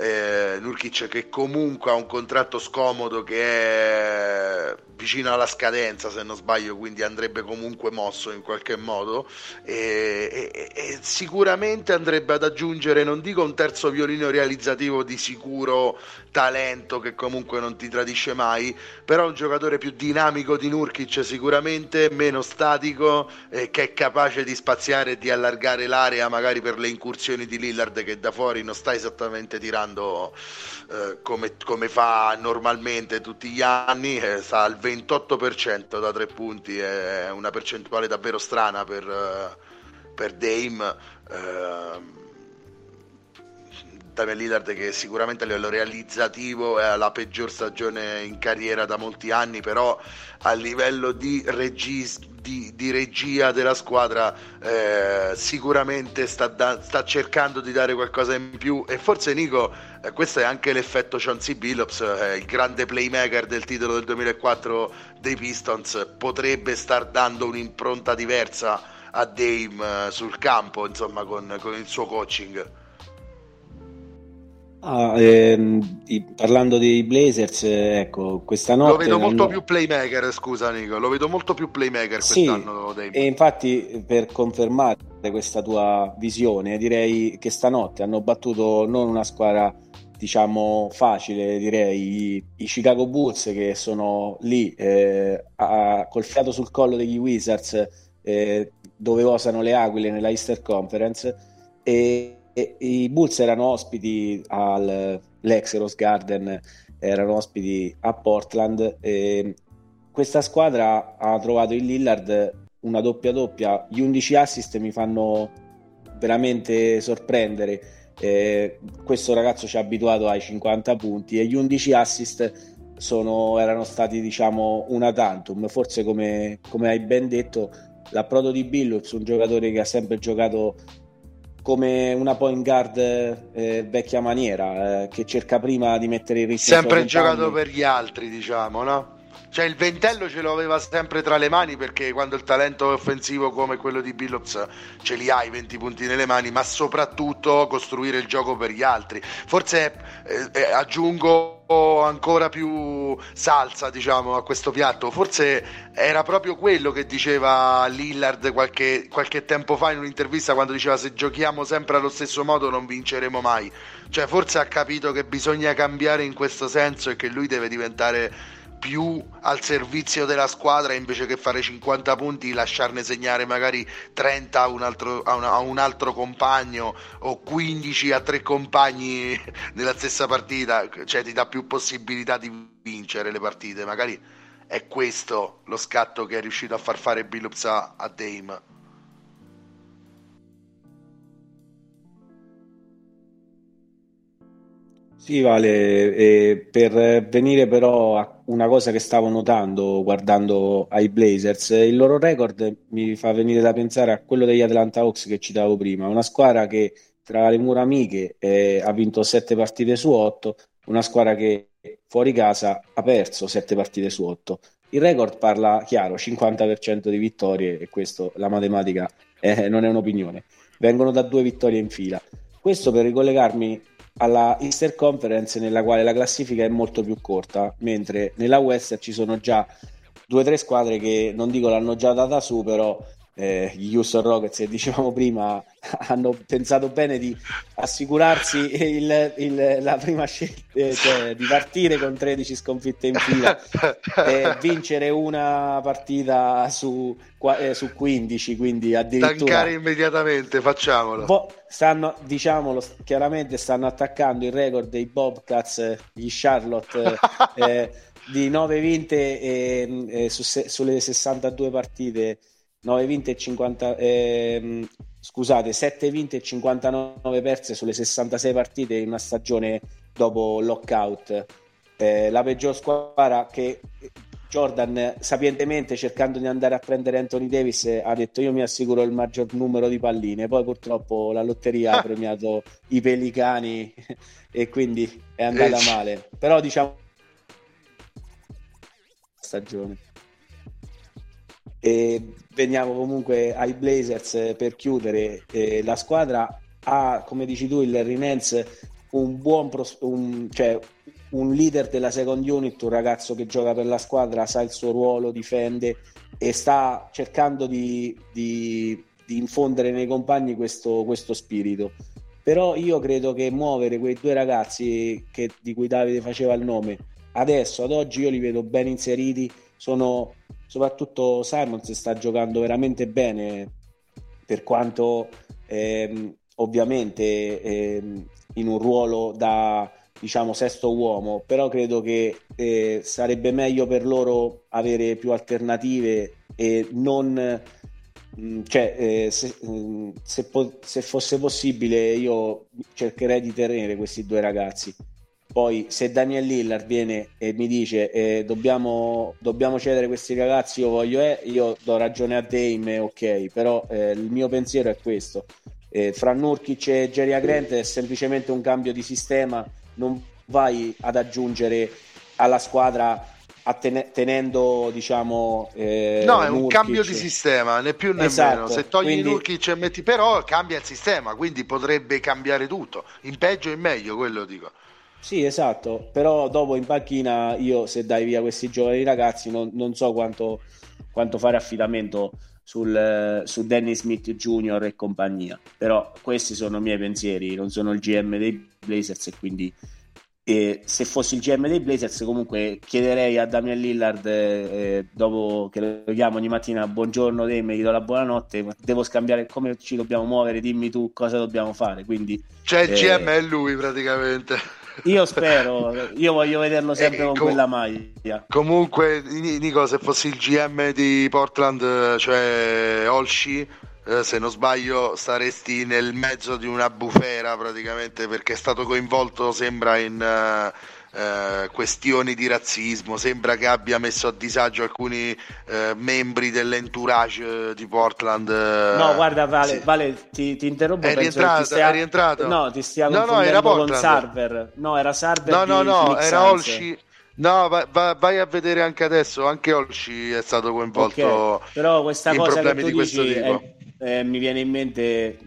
Eh, Nurkic che comunque ha un contratto scomodo che è vicino alla scadenza se non sbaglio quindi andrebbe comunque mosso in qualche modo. E, e, e, sicuramente andrebbe ad aggiungere non dico un terzo violino realizzativo di sicuro talento che comunque non ti tradisce mai però un giocatore più dinamico di Nurkic sicuramente meno statico eh, che è capace di spaziare e di allargare l'area magari per le incursioni di Lillard che da fuori non sta esattamente tirando eh, come, come, fa normalmente tutti gli anni, eh, sta al 28% da tre punti, è una percentuale davvero strana per, eh, per Dame. Damian Lillard che sicuramente a livello realizzativo è la peggior stagione in carriera da molti anni, però a livello di, regis, di, di regia della squadra eh, sicuramente sta, da, sta, cercando di dare qualcosa in più e forse Nico, eh, questo è anche l'effetto Chauncey Billups, eh, il grande playmaker del titolo del 2004 dei Pistons, potrebbe star dando un'impronta diversa a Dame eh, sul campo, insomma, con, con il suo coaching. Ah, ehm, parlando dei Blazers, ecco, questa notte... Lo vedo molto hanno... più playmaker, scusa Nico, lo vedo molto più playmaker quest'anno. Sì, e infatti per confermare questa tua visione, direi che stanotte hanno battuto non una squadra diciamo facile, direi i, i Chicago Bulls che sono lì eh, a, col fiato sul collo degli Wizards eh, dove osano le aquile nella Easter Conference e e, i Bulls erano ospiti all'ex Rose Garden, erano ospiti a Portland. E questa squadra ha trovato in Lillard una doppia doppia, gli 11 assist mi fanno veramente sorprendere. Eh, questo ragazzo ci ha abituato ai 50 punti e gli 11 assist sono, erano stati diciamo una tantum forse come, come hai ben detto l'approdo di Billups un giocatore che ha sempre giocato come una point guard eh, vecchia maniera, eh, che cerca prima di mettere il rischio. Sempre giocato per gli altri, diciamo, no? Cioè il ventello ce lo aveva sempre tra le mani perché quando il talento è offensivo come quello di Billups ce li hai 20 punti nelle mani, ma soprattutto costruire il gioco per gli altri. Forse eh, eh, aggiungo ancora più salsa, diciamo, a questo piatto. Forse era proprio quello che diceva Lillard qualche, qualche tempo fa in un'intervista quando diceva se giochiamo sempre allo stesso modo non vinceremo mai. Cioè, forse ha capito che bisogna cambiare in questo senso e che lui deve diventare più al servizio della squadra invece che fare 50 punti, lasciarne segnare magari 30 a un altro, a una, a un altro compagno o 15 a tre compagni nella stessa partita, cioè ti dà più possibilità di vincere le partite. Magari è questo lo scatto che è riuscito a far fare Billups a, a Dame. Sì, Vale, e per venire però a una cosa che stavo notando guardando ai Blazers, il loro record mi fa venire da pensare a quello degli Atlanta Hawks che citavo prima, una squadra che tra le mura amiche eh, ha vinto 7 partite su 8, una squadra che fuori casa ha perso 7 partite su 8. Il record parla chiaro, 50% di vittorie e questo la matematica eh, non è un'opinione. Vengono da due vittorie in fila. Questo per ricollegarmi alla Easter Conference nella quale la classifica è molto più corta, mentre nella West ci sono già due o tre squadre che non dico l'hanno già data su, però eh, gli Houston Rockets, che dicevamo prima, hanno pensato bene di assicurarsi il, il, la prima scelta, eh, cioè di partire con 13 sconfitte in fila e vincere una partita su, eh, su 15, quindi addirittura... Tancare immediatamente, facciamolo. Bo- stanno, diciamolo chiaramente, stanno attaccando il record dei Bobcats, gli Charlotte... Eh, di 9 vinte eh, su se- sulle 62 partite 9 vinte e 50 ehm, scusate 7 vinte e 59 perse sulle 66 partite in una stagione dopo lockout. Eh, la peggior squadra che Jordan sapientemente cercando di andare a prendere Anthony Davis ha detto io mi assicuro il maggior numero di palline. Poi purtroppo la lotteria ha premiato i pelicani e quindi è andata male. Però diciamo stagione e veniamo comunque ai Blazers per chiudere. Eh, la squadra ha, come dici tu, il Larry Nance, un buon pros- un, cioè, un leader della second unit, un ragazzo che gioca per la squadra, sa il suo ruolo, difende e sta cercando di, di, di infondere nei compagni questo, questo, spirito. Però io credo che muovere quei due ragazzi che, di cui Davide faceva il nome, adesso, ad oggi, io li vedo ben inseriti, sono soprattutto Simons sta giocando veramente bene per quanto ehm, ovviamente ehm, in un ruolo da diciamo sesto uomo però credo che eh, sarebbe meglio per loro avere più alternative e non mm, cioè, eh, se, mm, se, po- se fosse possibile io cercherei di tenere questi due ragazzi poi se Daniel Lillard viene e mi dice eh, dobbiamo, dobbiamo, cedere questi ragazzi, io voglio eh, io do ragione a Dame, ok, però eh, il mio pensiero è questo. Eh, fra Nurkic e Jerry Grant è semplicemente un cambio di sistema, non vai ad aggiungere alla squadra tenendo diciamo eh, no è un Nurkic. cambio di sistema né più né esatto. meno se togli quindi... Nurkic e metti però cambia il sistema quindi potrebbe cambiare tutto in peggio e in meglio quello dico sì, esatto, però dopo in panchina io se dai via questi giovani ragazzi non, non so quanto, quanto, fare affidamento sul, su Danny Smith Jr. e compagnia, però questi sono i miei pensieri, non sono il GM dei Blazers e quindi eh, se fossi il GM dei Blazers comunque chiederei a Damian Lillard eh, dopo che lo chiamo ogni mattina buongiorno te, mi do la buonanotte, devo scambiare come ci dobbiamo muovere, dimmi tu cosa dobbiamo fare, quindi... Cioè il GM è lui praticamente. Io spero, io voglio vederlo sempre eh, con com- quella maglia. Comunque, Nico, se fossi il GM di Portland, cioè Olsci, eh, se non sbaglio, staresti nel mezzo di una bufera praticamente perché è stato coinvolto, sembra, in. Uh, eh, questioni di razzismo, sembra che abbia messo a disagio alcuni eh, membri dell'entourage di Portland. Eh, no, guarda, Vale, sì. vale ti, ti, interrompo. È rientrato, stia... è rientrato. No, ti stia no, no, era con Sarver. No, era Sarver. No, no, no, era Olsci. No, vai, vai, a vedere anche adesso, anche Olsci è stato coinvolto okay. Però questa cosa che tu dici è, eh, mi viene in mente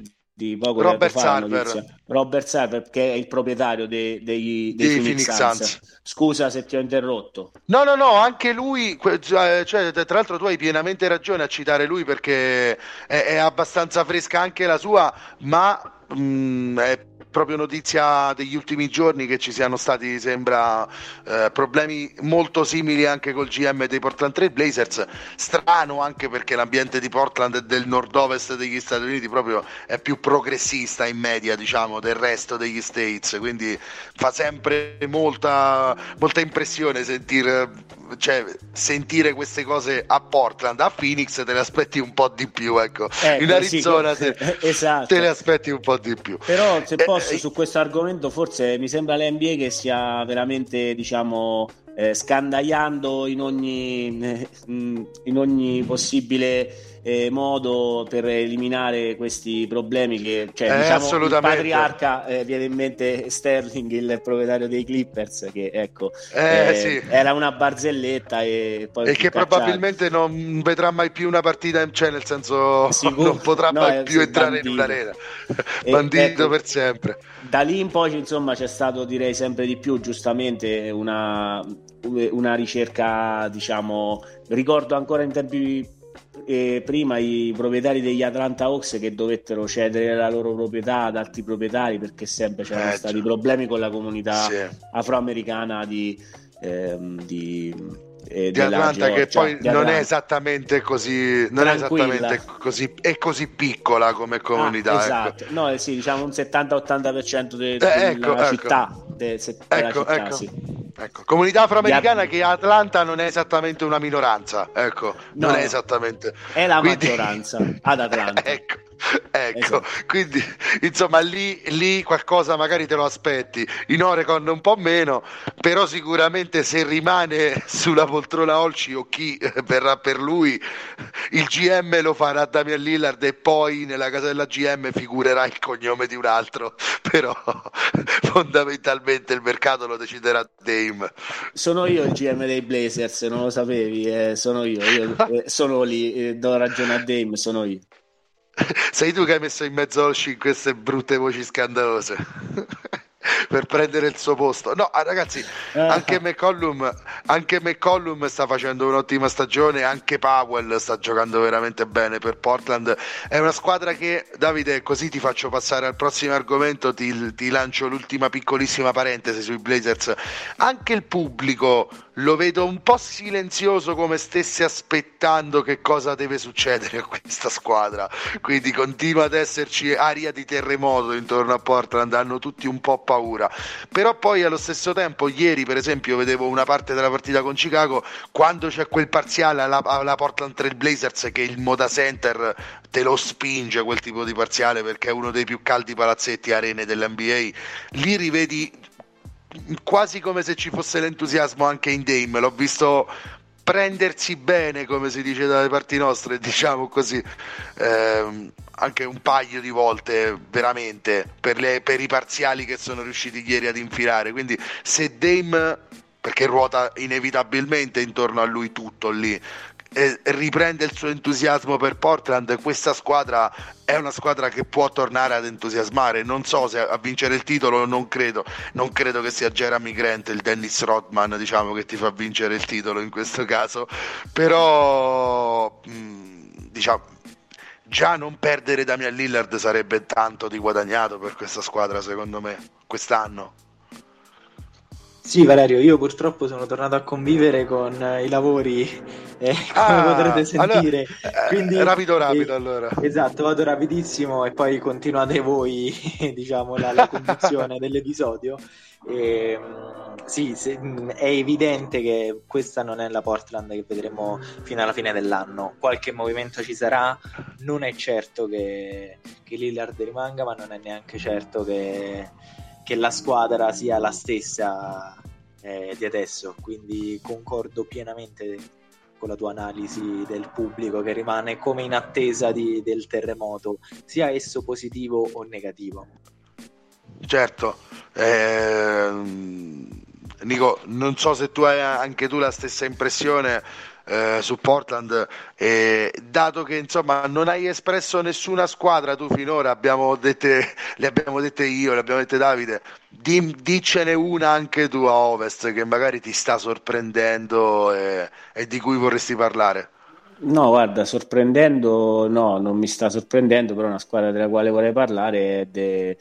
di poco Robert Sarver. Robert Sarver che è il proprietario dei, dei, dei Phoenix, Phoenix Suns. Suns. Scusa se ti ho interrotto. No, no, no, anche lui, cioè, cioè, tra l'altro tu hai pienamente ragione a citare lui perché è, è abbastanza fresca anche la sua, ma mh, mm, è proprio notizia degli ultimi giorni che ci siano stati, sembra, eh, problemi molto simili anche col GM dei Portland Trail Blazers. Strano anche perché l'ambiente di Portland e del nord-ovest degli Stati Uniti proprio è più progressista in media, diciamo, del resto degli States. Quindi fa sempre molta, molta impressione sentire cioè, sentire queste cose a Portland, a Phoenix te le aspetti un po' di più, ecco. Eh, in Arizona sì, te, esatto. te, le aspetti un po' di più. Però se eh, posso su questo argomento forse mi sembra l'NBA che sia veramente, diciamo, eh, scandagliando in ogni, in ogni possibile eh, modo per eliminare questi problemi che cioè, eh, diciamo, il patriarca eh, viene in mente Sterling il proprietario dei Clippers che ecco eh, eh, sì. era una barzelletta e poi e che cacciato. probabilmente non vedrà mai più una partita cioè nel senso Sicuro? non potrà no, mai più entrare bandito. in un'arena bandito ecco, per sempre da lì in poi insomma c'è stato direi sempre di più giustamente una, una ricerca diciamo ricordo ancora in tempi eh, prima i proprietari degli Atlanta Hawks che dovettero cedere la loro proprietà ad altri proprietari perché sempre c'erano eh, stati già. problemi con la comunità sì. afroamericana di, ehm, di eh, di Atlanta Georgia, che poi non è esattamente così non è esattamente così è così piccola come comunità ah, esatto ecco. no eh, sì diciamo un 70-80% de, de, eh, ecco, della ecco. città, de, se, ecco, città ecco. Sì. Ecco, comunità afroamericana che Atlanta non è esattamente una minoranza, ecco, no, non è esattamente. È la Quindi... maggioranza ad Atlanta. ecco. Ecco, esatto. quindi insomma lì, lì, qualcosa magari te lo aspetti, in Oregon un po' meno, però sicuramente se rimane sulla poltrona Olci o chi verrà per lui, il GM lo farà Damian Lillard e poi nella casa della GM figurerà il cognome di un altro, però fondamentalmente il mercato lo deciderà Dame. Sono io il GM dei Blazers, non lo sapevi, eh, sono io, io eh, sono lì, eh, do ragione a Dame, sono io. Sei tu che hai messo in mezzo Olci queste brutte voci scandalose per prendere il suo posto. No, ah, ragazzi, anche McCollum, anche McCollum sta facendo un'ottima stagione, anche Powell sta giocando veramente bene per Portland. È una squadra che, Davide, così ti faccio passare al prossimo argomento, ti, ti lancio l'ultima piccolissima parentesi sui Blazers. Anche il pubblico lo vedo un po' silenzioso come stesse aspettando che cosa deve succedere a questa squadra quindi continua ad esserci aria di terremoto intorno a Portland hanno tutti un po' paura però poi allo stesso tempo ieri per esempio vedevo una parte della partita con Chicago quando c'è quel parziale alla, alla Portland Trail Blazers che il Moda Center te lo spinge quel tipo di parziale perché è uno dei più caldi palazzetti arene dell'NBA lì rivedi quasi come se ci fosse l'entusiasmo anche in Dame. L'ho visto prendersi bene, come si dice dalle parti nostre, diciamo così, eh, anche un paio di volte veramente per, le, per i parziali che sono riusciti ieri ad infilare. Quindi se Dame perché ruota inevitabilmente intorno a lui tutto lì riprende il suo entusiasmo per Portland, questa squadra è una squadra che può tornare ad entusiasmare. Non so se a vincere il titolo, non credo. Non credo che sia Jeremy Grant, il Dennis Rodman, diciamo, che ti fa vincere il titolo in questo caso. Però, mh, diciamo, già non perdere Damian Lillard sarebbe tanto di guadagnato per questa squadra, secondo me, quest'anno. Sì, Valerio, io purtroppo sono tornato a convivere con i lavori, eh, come ah, potrete sentire. Allora, eh, Quindi, rapido, rapido, eh, allora. Esatto, vado rapidissimo e poi continuate voi, diciamo, la, la conduzione dell'episodio. E, ehm, sì, se, è evidente che questa non è la Portland che vedremo fino alla fine dell'anno. Qualche movimento ci sarà, non è certo che, che Lillard rimanga, ma non è neanche certo che che la squadra sia la stessa eh, di adesso, quindi concordo pienamente con la tua analisi del pubblico che rimane come in attesa di, del terremoto, sia esso positivo o negativo. Certo, eh, Nico, non so se tu hai anche tu la stessa impressione, eh, su Portland e dato che insomma non hai espresso nessuna squadra tu finora abbiamo dette, le abbiamo dette io le abbiamo dette Davide di, dicene una anche tu a Ovest che magari ti sta sorprendendo e, e di cui vorresti parlare. No, guarda, sorprendendo, no, non mi sta sorprendendo, però una squadra della quale vorrei parlare è de,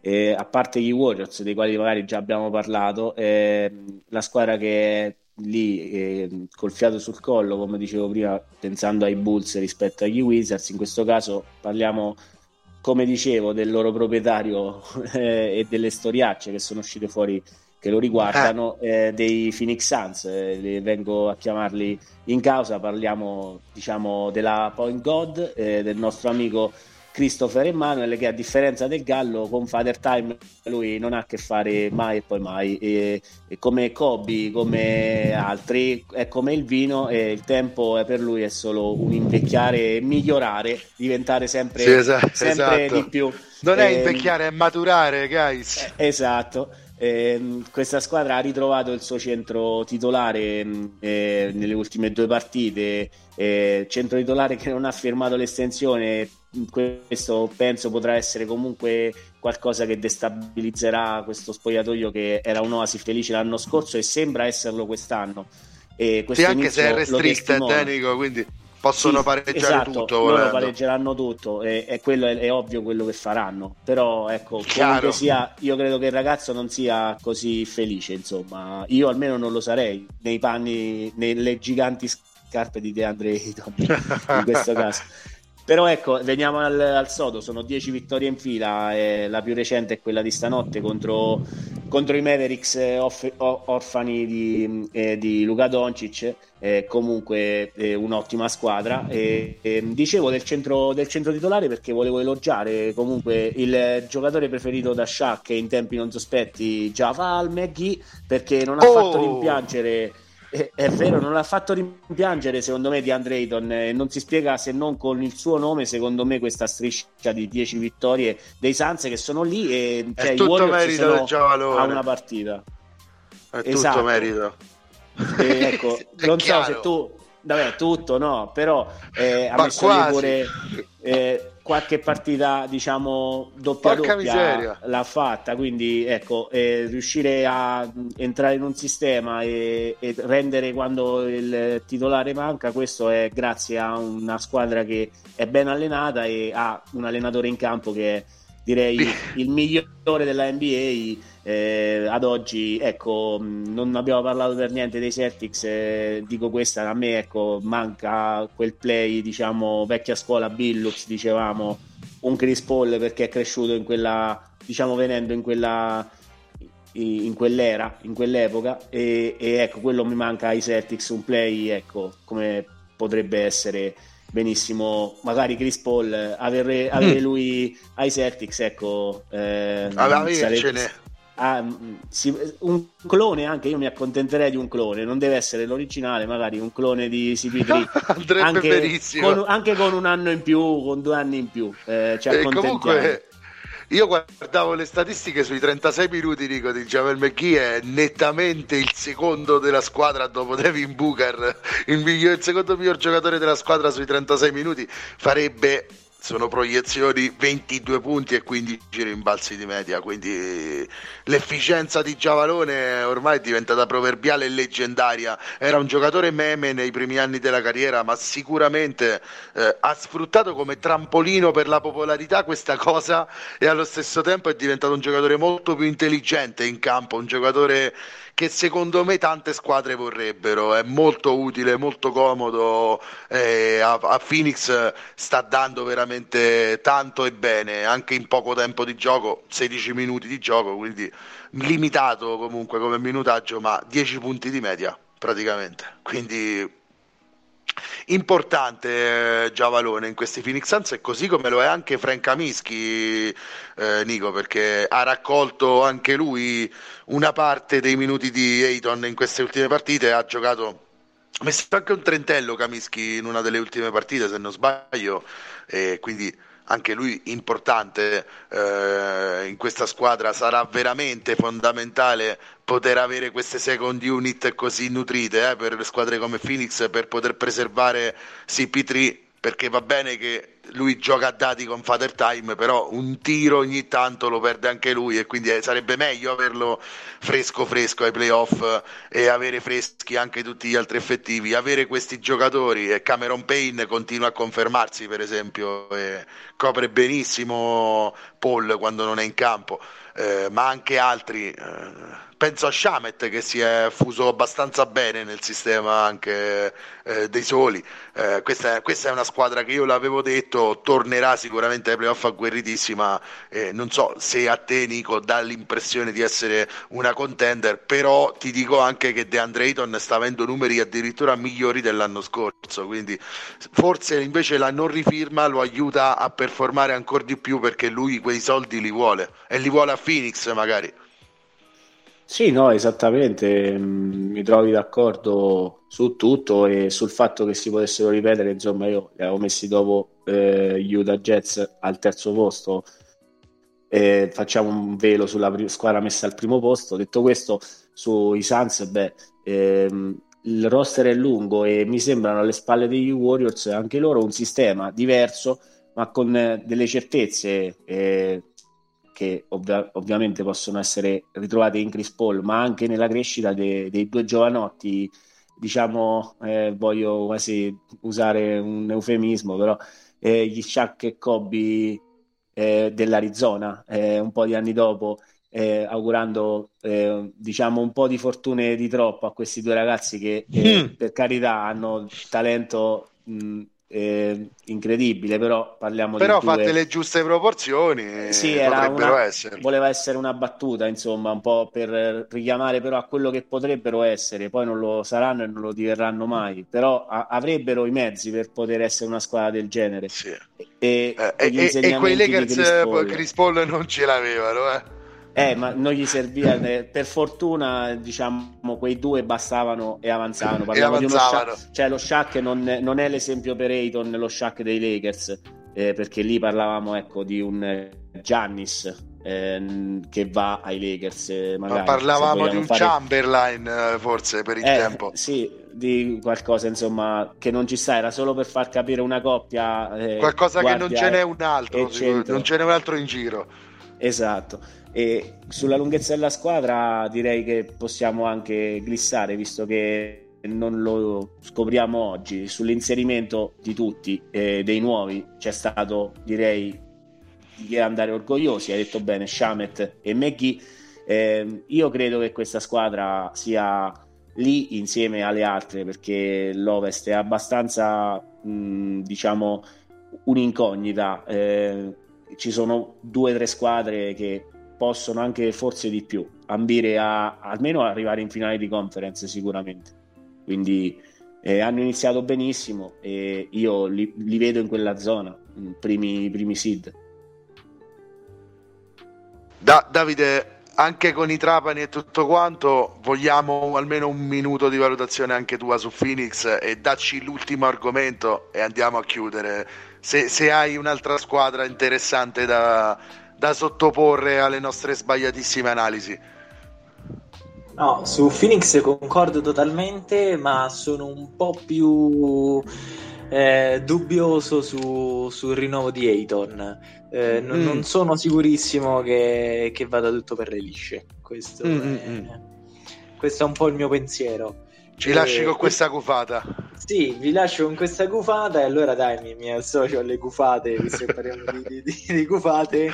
eh, a parte gli Warriors, dei quali magari già abbiamo parlato, è la squadra che lì eh, col fiato sul collo, come dicevo prima, pensando ai Bulls rispetto agli Wizards, in questo caso parliamo, come dicevo, del loro proprietario eh, e delle storiacce che sono uscite fuori che lo riguardano, eh, dei Phoenix Suns, eh, vengo a chiamarli in causa, parliamo diciamo della Point God, eh, del nostro amico Christopher Emanuele che a differenza del Gallo con Father Time lui non ha a che fare mai e poi mai. E, e come Kobe come altri è come il vino e il tempo è per lui è solo un invecchiare migliorare diventare sempre, sì, esatto, sempre esatto. di più. Non è ehm, invecchiare è maturare guys. eh, esatto. Eh, questa squadra ha ritrovato il suo centro titolare mm, eh, nelle ultime due partite, eh, centro titolare che non ha firmato l'estensione, questo penso potrà essere comunque qualcosa che destabilizzerà questo spogliatoio che era un'oasi felice l'anno scorso e sembra esserlo quest'anno. E sì, anche se è restricted, Nico, quindi possono sì, pareggiare esatto, tutto. Loro volendo. pareggeranno tutto e, e quello è, è, ovvio quello che faranno. Però ecco, comunque sia, io credo che il ragazzo non sia così felice, insomma. Io almeno non lo sarei nei panni, nelle giganti scarpe di DeAndre Ayton in questo caso. Però ecco, veniamo al, al sodo, sono 10 vittorie in fila, e la più recente è quella di stanotte contro, contro i Mavericks eh, off, orfani di, eh, di Luca Doncic, eh, comunque eh, un'ottima squadra. E, dicevo del centro, del centro, titolare perché volevo elogiare comunque il giocatore preferito da Shaq in tempi non sospetti, Javal McGee, perché non ha oh! fatto rimpiangere è, vero, non l'ha fatto rimpiangere secondo me di Andre Ayton, eh, non si spiega se non con il suo nome, secondo me questa striscia di 10 vittorie dei Suns che sono lì e cioè, è tutto merito del Giavalone. a una partita. È esatto. tutto merito. E, ecco, non so se tu vabbè, tutto no, però eh, ha messo lì pure eh, qualche partita, diciamo, doppia Porca doppia miseria. l'ha fatta, quindi ecco, eh, riuscire a entrare in un sistema e, e, rendere quando il titolare manca, questo è grazie a una squadra che è ben allenata e ha un allenatore in campo che è direi il migliore della NBA eh, ad oggi ecco non abbiamo parlato per niente dei Celtics eh, dico questa a me ecco manca quel play diciamo vecchia scuola Billux dicevamo un Chris Paul perché è cresciuto in quella diciamo venendo in quella in quell'era, in quell'epoca e, e ecco quello mi manca ai Celtics un play ecco come potrebbe essere benissimo. Magari Chris Paul avere, avere mm. lui ai Celtics ecco eh, sarebbe, Ah, sì, un clone anche io mi accontenterei di un clone non deve essere l'originale magari un clone di CP3 anche con, anche con un anno in più con due anni in più eh, ci accontentiamo comunque io guardavo le statistiche sui 36 minuti dico, di Javel McGee è nettamente il secondo della squadra dopo Devin Booker. Il, miglior, il secondo miglior giocatore della squadra sui 36 minuti farebbe sono proiezioni 22 punti e 15 rimbalzi di media, quindi l'efficienza di Giavalone ormai è diventata proverbiale e leggendaria. Era un giocatore meme nei primi anni della carriera, ma sicuramente eh, ha sfruttato come trampolino per la popolarità questa cosa e allo stesso tempo è diventato un giocatore molto più intelligente in campo, un giocatore che secondo me tante squadre vorrebbero. È molto utile, molto comodo. Eh, a, a, Phoenix sta dando veramente tanto e bene, anche in poco tempo di gioco, 16 minuti di gioco, quindi limitato comunque come minutaggio, ma 10 punti di media praticamente. Quindi importante eh, Giavalone in questi Phoenix Suns e così come lo è anche Frank Kaminsky eh, Nico perché ha raccolto anche lui una parte dei minuti di Ayton in queste ultime partite ha giocato messo anche un trentello Kaminsky in una delle ultime partite se non sbaglio e quindi anche lui importante eh, in questa squadra, sarà veramente fondamentale poter avere queste second unit così nutrite eh, per squadre come Phoenix per poter preservare CP3 perché va bene che lui gioca a dati con Father Time, però un tiro ogni tanto lo perde anche lui e quindi sarebbe meglio averlo fresco fresco ai playoff e avere freschi anche tutti gli altri effettivi. Avere questi giocatori e Cameron Payne continua a confermarsi, per esempio, copre benissimo Paul quando non è in campo, eh, ma anche altri. Eh, penso a Shamet che si è fuso abbastanza bene nel sistema anche eh, dei soli. Eh, questa, questa, è una squadra che io l'avevo detto, tornerà sicuramente ai playoff agguerritissima. Eh, non so se a te, Nico, dà l'impressione di essere una contender, però ti dico anche che DeAndre Ayton sta avendo numeri addirittura migliori dell'anno scorso. Quindi forse invece la non rifirma lo aiuta a performare ancora di più perché lui quei soldi li vuole e li vuole a Phoenix magari. Sì, no, esattamente, mm, mi trovi d'accordo su tutto e sul fatto che si potessero ripetere, insomma io li avevo messi dopo eh, Utah Jets al terzo posto, e facciamo un velo sulla pr- squadra messa al primo posto, detto questo sui Suns, beh, ehm, il roster è lungo e mi sembrano alle spalle degli Warriors anche loro un sistema diverso ma con eh, delle certezze eh, che ovvia- ovviamente possono essere ritrovate in Chris Paul, ma anche nella crescita de- dei due giovanotti, diciamo, eh, voglio quasi usare un eufemismo, però eh, gli Shaq e Kobe eh, dell'Arizona, eh, un po' di anni dopo, eh, augurando eh, diciamo un po' di fortune di troppo a questi due ragazzi che mm. per carità hanno talento mh, eh, incredibile, però parliamo però di. Però fatte le giuste proporzioni, sì, era una, essere. voleva essere una battuta, insomma, un po' per richiamare però a quello che potrebbero essere, poi non lo saranno e non lo diverranno mai, però a- avrebbero i mezzi per poter essere una squadra del genere. Sì. E, eh, e, e, quei Lakers Paul. Chris Paul non ce l'avevano, eh. Eh, ma non gli serviva, eh, per fortuna, diciamo, quei due bastavano e avanzavano. Parliamo e avanzavano. Di cioè, lo Shaq non, non, è l'esempio per Ayton, lo Shaq dei Lakers, eh, perché lì parlavamo, ecco, di un Giannis eh, che va ai Lakers. Eh, magari, ma parlavamo di un fare... Chamberlain, eh, forse, per il tempo. Sì, di qualcosa, insomma, che non ci sta, era solo per far capire una coppia. qualcosa che non ce n'è un altro, non ce n'è un altro in giro. Esatto. E sulla lunghezza della squadra direi che possiamo anche glissare, visto che non lo scopriamo oggi. Sull'inserimento di tutti, eh, dei nuovi, c'è stato, direi, di andare orgogliosi. Hai detto bene, Shamet e McGee. Eh, io credo che questa squadra sia lì insieme alle altre perché l'Ovest è abbastanza, mh, diciamo, un'incognita. Eh, ci sono due o tre squadre che possono anche forse di più ambire a almeno arrivare in finale di conference sicuramente. Quindi eh, hanno iniziato benissimo e io li, li vedo in quella zona primi, primi seed. Da, Davide anche con i Trapani e tutto quanto vogliamo almeno un minuto di valutazione anche tua su Phoenix e dacci l'ultimo argomento e andiamo a chiudere. Se, se hai un'altra squadra interessante da, da sottoporre alle nostre sbagliatissime analisi. No, su Phoenix concordo totalmente, ma sono un po' più eh, dubbioso su, sul rinnovo di Ayton. Eh, non, mm. non, sono sicurissimo che, che, vada tutto per le lisce. Questo, mm, mm è, mm. questo, è, un po' il mio pensiero. Ci eh, lasci con questa gufata. Sì, vi lascio con questa gufata e allora dai, mi, mi associo alle gufate, visto che parliamo di, di, di, gufate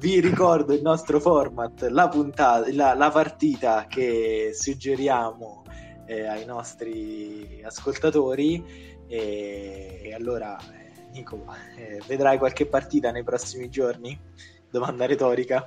vi ricordo il nostro format, la, puntata, la, la partita che suggeriamo eh, ai nostri ascoltatori. E, e allora, eh, Nico, eh, vedrai qualche partita nei prossimi giorni? Domanda retorica.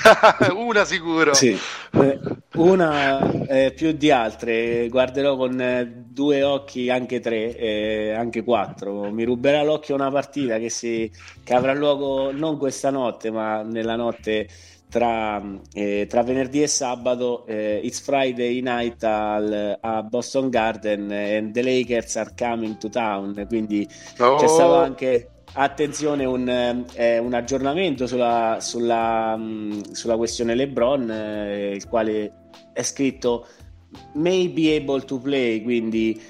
una sicuro. Sì. Eh, una eh, più di altre. Guarderò con eh, due occhi, anche tre, eh, anche quattro. Mi ruberà l'occhio una partita che, si, che avrà luogo non questa notte, ma nella notte tra, eh, tra, venerdì e sabato eh, It's Friday night al, a Boston Garden and the Lakers are coming to town quindi oh. c'è stato anche attenzione un, eh, un aggiornamento sulla, sulla, mh, mm, sulla, questione LeBron, eh, il quale è scritto may be able to play, quindi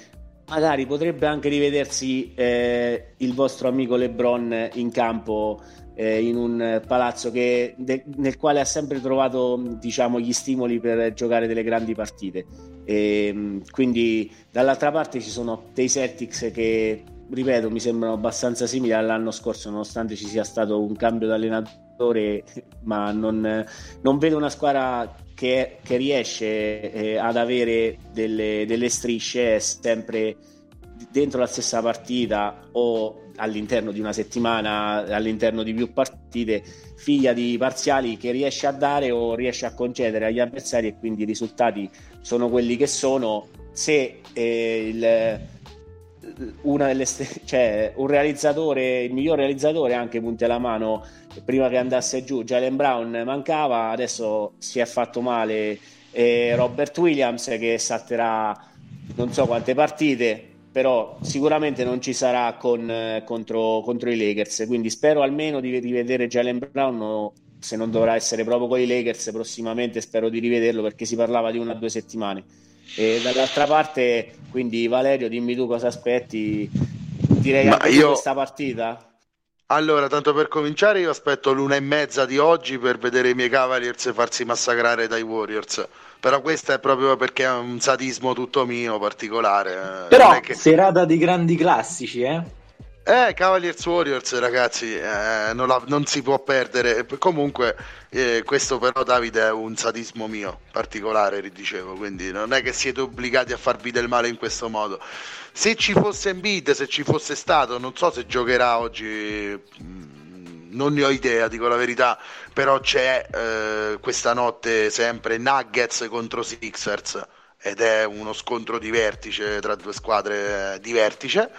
magari potrebbe anche rivedersi eh, il vostro amico LeBron in campo eh, in un palazzo che, de, nel quale ha sempre trovato diciamo, gli stimoli per giocare delle grandi partite. E, mm, quindi dall'altra parte ci sono dei Celtics che ripeto, mi sembrano abbastanza simili all'anno scorso, nonostante ci sia stato un cambio di allenatore, ma non, non vedo una squadra che, che riesce eh, ad avere delle, delle strisce sempre dentro la stessa partita o all'interno di una settimana, all'interno di più partite, figlia di parziali che riesce a dare o riesce a concedere agli avversari e quindi i risultati sono quelli che sono. Se eh, il, una delle cioè, un realizzatore, il miglior realizzatore anche punti alla mano prima che andasse giù. Jalen Brown mancava adesso si è fatto male. Eh, Robert Williams che salterà non so quante partite però sicuramente non ci sarà con, contro, contro, i Lakers. Quindi spero almeno di rivedere Jalen Brown se non dovrà essere proprio con i Lakers prossimamente spero di rivederlo perché si parlava di una o due settimane e dall'altra parte, quindi Valerio, dimmi tu cosa aspetti. Direi Ma anche io... questa partita. Allora, tanto per cominciare, io aspetto l'una e mezza di oggi per vedere i miei Cavaliers farsi massacrare dai Warriors. Però questo è proprio perché è un sadismo tutto mio particolare. Eh. Però che... serata di grandi classici, eh? Eh, Cavaliers Warriors, ragazzi, eh, non, la, non, si può perdere. Comunque, eh, questo però, Davide, è un sadismo mio particolare, dicevo, quindi non è che siete obbligati a farvi del male in questo modo. Se ci fosse Embiid, se ci fosse stato, non so se giocherà oggi, mm, non ne ho idea, dico la verità, però c'è eh, questa notte sempre Nuggets contro Sixers ed è uno scontro di vertice tra due squadre di vertice.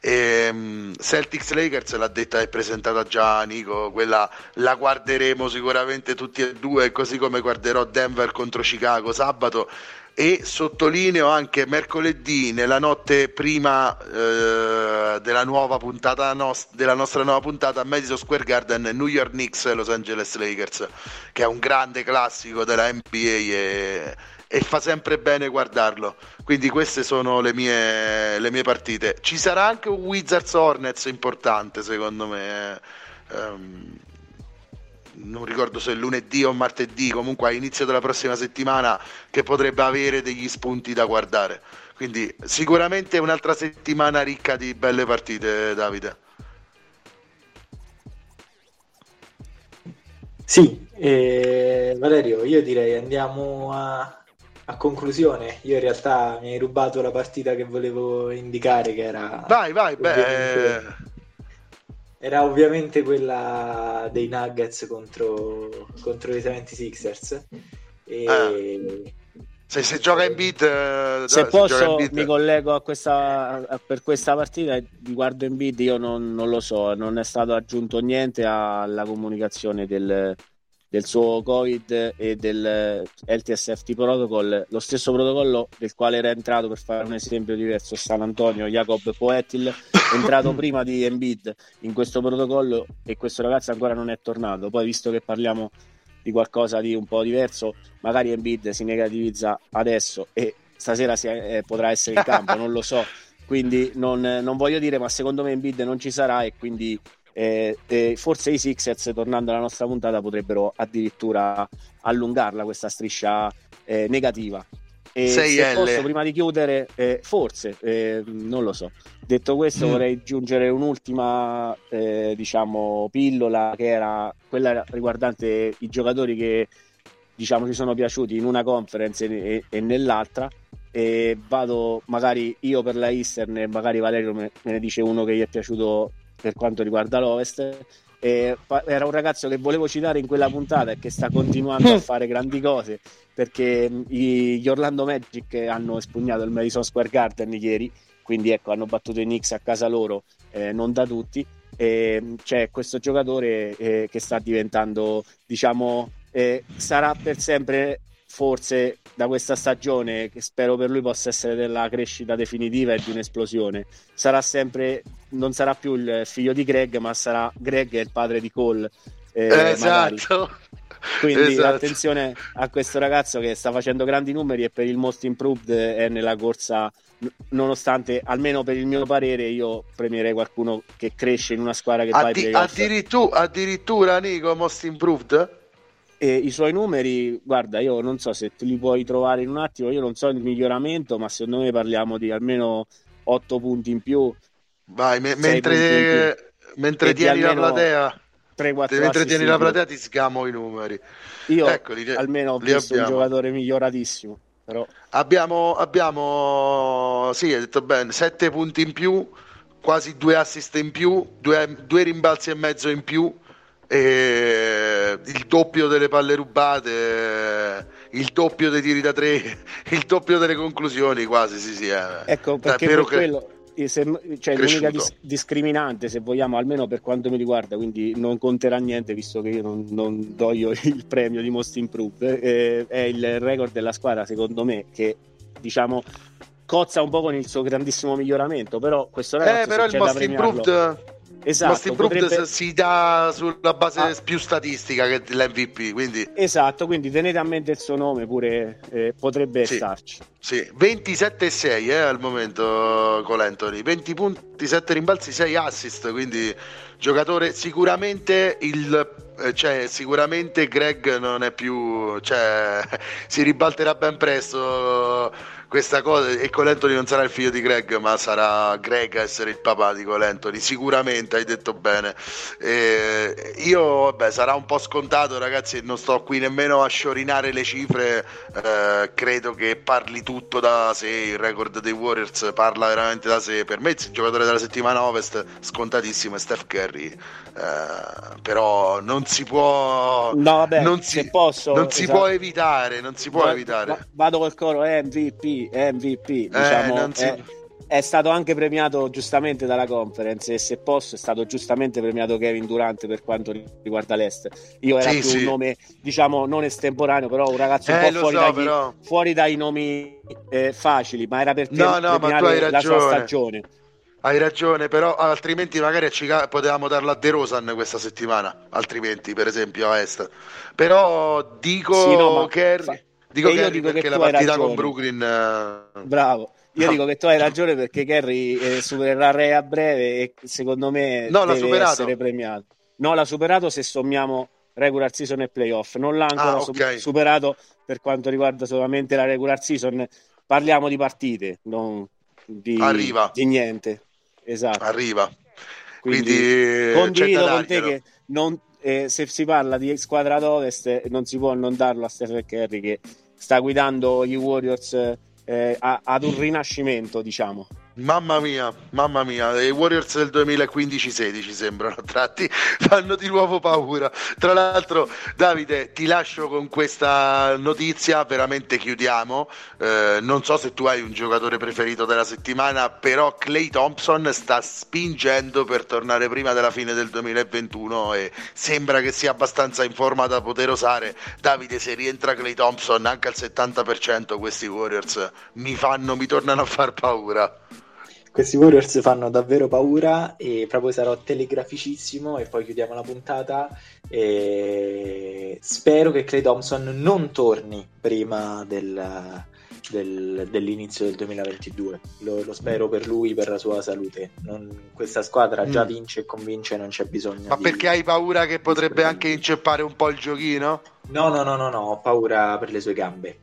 E, um, Celtics Lakers l'ha detta e presentata già Nico, quella la guarderemo sicuramente tutti e due, così come guarderò Denver contro Chicago sabato. E sottolineo anche mercoledì, nella notte prima eh, della nuova puntata nos- della nostra nuova puntata Madison Square Garden, New York Knicks e Los Angeles Lakers, che è un grande classico della NBA. E e fa sempre bene guardarlo. Quindi queste sono le mie, le mie partite. Ci sarà anche un Wizards Hornets importante, secondo me. Um, non ricordo se lunedì o martedì, comunque a inizio della prossima settimana, che potrebbe avere degli spunti da guardare. Quindi sicuramente un'altra settimana ricca di belle partite, Davide. Sì, eh, Valerio, io direi andiamo a, a conclusione, io in realtà mi hai rubato la partita che volevo indicare, che era... Vai, vai, beh... Era ovviamente quella dei Nuggets contro, contro i 76ers. E... Ah. Se, se, gioca in beat, eh, se, se posso, mi collego a questa, a, per questa partita. Guardo in beat, io non, non, lo so, non è stato aggiunto niente alla comunicazione del, del suo Covid e del LTSFT protocol, lo stesso protocollo del quale era entrato, per fare un esempio diverso, San Antonio, Jacob Poetil, è entrato prima di Embiid in questo protocollo e questo ragazzo ancora non è tornato. Poi, visto che parliamo di qualcosa di un po' diverso, magari Embiid si negativizza adesso e stasera si, eh, potrà essere in campo, non lo so. Quindi non, non voglio dire, ma secondo me Embiid non ci sarà e quindi eh, eh, forse i Sixers, tornando alla nostra puntata, potrebbero addirittura allungarla questa striscia eh, negativa. E se posso, prima di chiudere, eh, forse, eh, non lo so. Detto questo, mm. vorrei aggiungere un'ultima, eh, diciamo, pillola che era quella riguardante i giocatori che diciamo ci sono piaciuti in una conference e, e nell'altra e vado magari io per la Eastern e magari Valerio me, me, ne dice uno che gli è piaciuto per quanto riguarda l'Ovest. E era un ragazzo che volevo citare in quella puntata e che sta continuando a fare grandi cose perché gli Orlando Magic hanno espugnato il Madison Square Garden ieri, quindi ecco, hanno battuto i Knicks a casa loro, eh, non da tutti. E c'è questo giocatore eh, che sta diventando, diciamo, eh, sarà per sempre forse da questa stagione che spero per lui possa essere della crescita definitiva e di un'esplosione sarà sempre non sarà più il figlio di Greg, ma sarà Greg il padre di Cole. Eh, esatto. Magari. Quindi esatto. attenzione a questo ragazzo che sta facendo grandi numeri e per il most improved è nella corsa, nonostante almeno per il mio parere io premierei qualcuno che cresce in una squadra che Addi- fa addirittura, addirittura Nico most improved? E i suoi numeri, guarda, io non so se li puoi trovare in un attimo, io non so il miglioramento, ma secondo me parliamo di almeno 8 punti in più. Vai, me- mentre, mentre tieni la platea 3, 4 mentre tieni la platea ti sgamo i numeri. Io ecco, li, almeno ho visto abbiamo. un giocatore miglioratissimo. Però... Abbiamo, abbiamo, sì, hai detto bene, 7 punti in più, quasi 2 assist in più, 2 rimbalzi e mezzo in più, e il doppio delle palle rubate, il doppio dei tiri da 3, il doppio delle conclusioni quasi, sì, sì. Eh. Ecco, perché per quello se, cioè, l'unica dis- discriminante, se vogliamo, almeno per quanto mi riguarda, quindi non conterà niente visto che io non, non do io il premio di Most Improved, eh, è il record della squadra, secondo me, che diciamo cozza un po' con il suo grandissimo miglioramento, però questo ragazzo eh, però il Most Improved Esatto, Most Improved potrebbe... si dà sulla base ah. più statistica che l'MVP. Quindi... Esatto, quindi tenete a mente il suo nome pure, eh, potrebbe sì, starci. Sì, 27-6 eh, al momento con Anthony, 20 punti, 7 rimbalzi, 6 assist, quindi giocatore sicuramente il eh, cioè, sicuramente Greg non è più cioè, si ribalterà ben presto questa cosa e Colentoni non sarà il figlio di Greg ma sarà Greg a essere il papà di Colentoni sicuramente hai detto bene. E io vabbè sarà un po' scontato ragazzi non sto qui nemmeno a sciorinare le cifre eh, credo che parli tutto da sé il record dei Warriors parla veramente da sé. Per me il giocatore della settimana ovest scontatissimo è Steph Curry. Eh, però non si può no, vabbè, non si, posso, non si esatto. può evitare non si può va, evitare. vado col coro MVP MVP, eh, diciamo, si... è, è, stato anche premiato giustamente dalla conference e se posso è stato giustamente premiato Kevin Durant per quanto riguarda l'Est. Io era sì, più sì. un nome, diciamo, non estemporaneo, però un ragazzo un eh, po' fuori, so, dagli, fuori, dai nomi eh, facili, ma era per no, no, ma tu hai la sua stagione. Hai ragione, però altrimenti magari Chicago potevamo darla a De Rosan questa settimana, altrimenti per esempio a Est. Però dico sì, no, Kerry... Fa Dico Kerry dico perché la partita con Brooklyn. Uh... Bravo. Io no. dico che tu hai ragione perché Kerry eh, supererà Re a breve e secondo me no, deve superato. essere premiato. No, l'ha superato se sommiamo regular season e playoff. Non l'ha ancora ah, okay. superato per quanto riguarda solamente la regular season. Parliamo di partite, non di, Arriva. di niente. Esatto. Arriva. Quindi, Quindi condivido con te che non, eh, se si parla di squadra ad ovest non si può non darlo a Stephen Curry che sta guidando i Warriors eh, a, ad un rinascimento, diciamo. Mamma mia, mamma mia, i Warriors del 2015-16 sembrano tratti, fanno di nuovo paura. Tra l'altro, Davide, ti lascio con questa notizia, veramente chiudiamo. Eh, non so se tu hai un giocatore preferito della settimana, però Clay Thompson sta spingendo per tornare prima della fine del 2021 e sembra che sia abbastanza in forma da poter osare. Davide, se rientra Clay Thompson anche al 70%, questi Warriors mi fanno, mi tornano a far paura. Questi Warriors fanno davvero paura e proprio sarò telegraficissimo e poi chiudiamo la puntata. E spero che Clay Thompson non torni prima del, del, dell'inizio del 2022. Lo, lo, spero per lui, per la sua salute. Non, questa squadra già mm. vince e convince, non c'è bisogno. Ma di, perché hai paura che potrebbe anche inceppare un po' il giochino? No, no, no, no, no, ho paura per le sue gambe.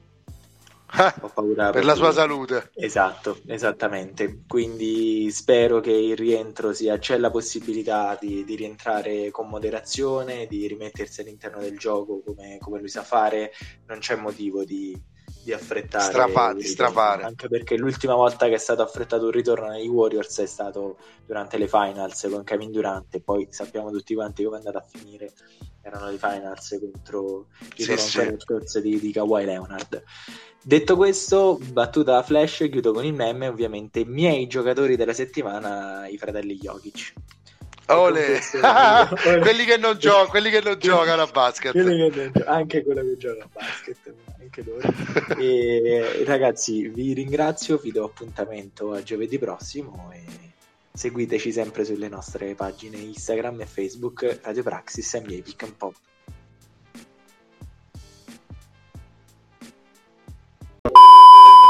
Ho paura per, per la sua salute. Esatto, esattamente. Quindi spero che il rientro sia. C'è la possibilità di, di rientrare con moderazione, di rimettersi all'interno del gioco come, come lui sa fare. Non c'è motivo di, di affrettare. Strafare, di strafare. Anche perché l'ultima volta che è stato affrettato un ritorno nei Warriors è stato durante le finals con Kevin Durant. E poi sappiamo tutti quanti come è andata a finire. Erano le finals contro i sì, Toronto sì. di, di Kawhi Leonard. Detto questo, battuta da flash, chiudo con il meme, ovviamente i miei giocatori della settimana, i fratelli Jokic. Ole. quelli che non, gio- quelli che non giocano a basket. anche quello che gioca a basket, anche loro. e, ragazzi, vi ringrazio, vi do appuntamento a giovedì prossimo e seguiteci sempre sulle nostre pagine Instagram e Facebook Radio Praxis NBA Pick and Pop.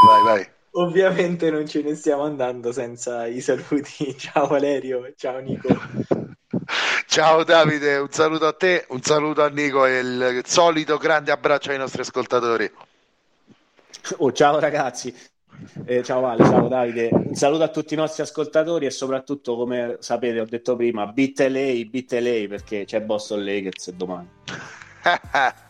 Vai, vai. Ovviamente non ce ne stiamo andando senza i saluti. Ciao Valerio, ciao Nico. Ciao Davide, un saluto a te, un saluto a Nico e il solito grande abbraccio ai nostri ascoltatori. Oh, ciao ragazzi, eh, ciao Vale, ciao Davide, un saluto a tutti i nostri ascoltatori e soprattutto, come sapete, ho detto prima, beat LA, beat LA perché c'è Boston Lakers domani.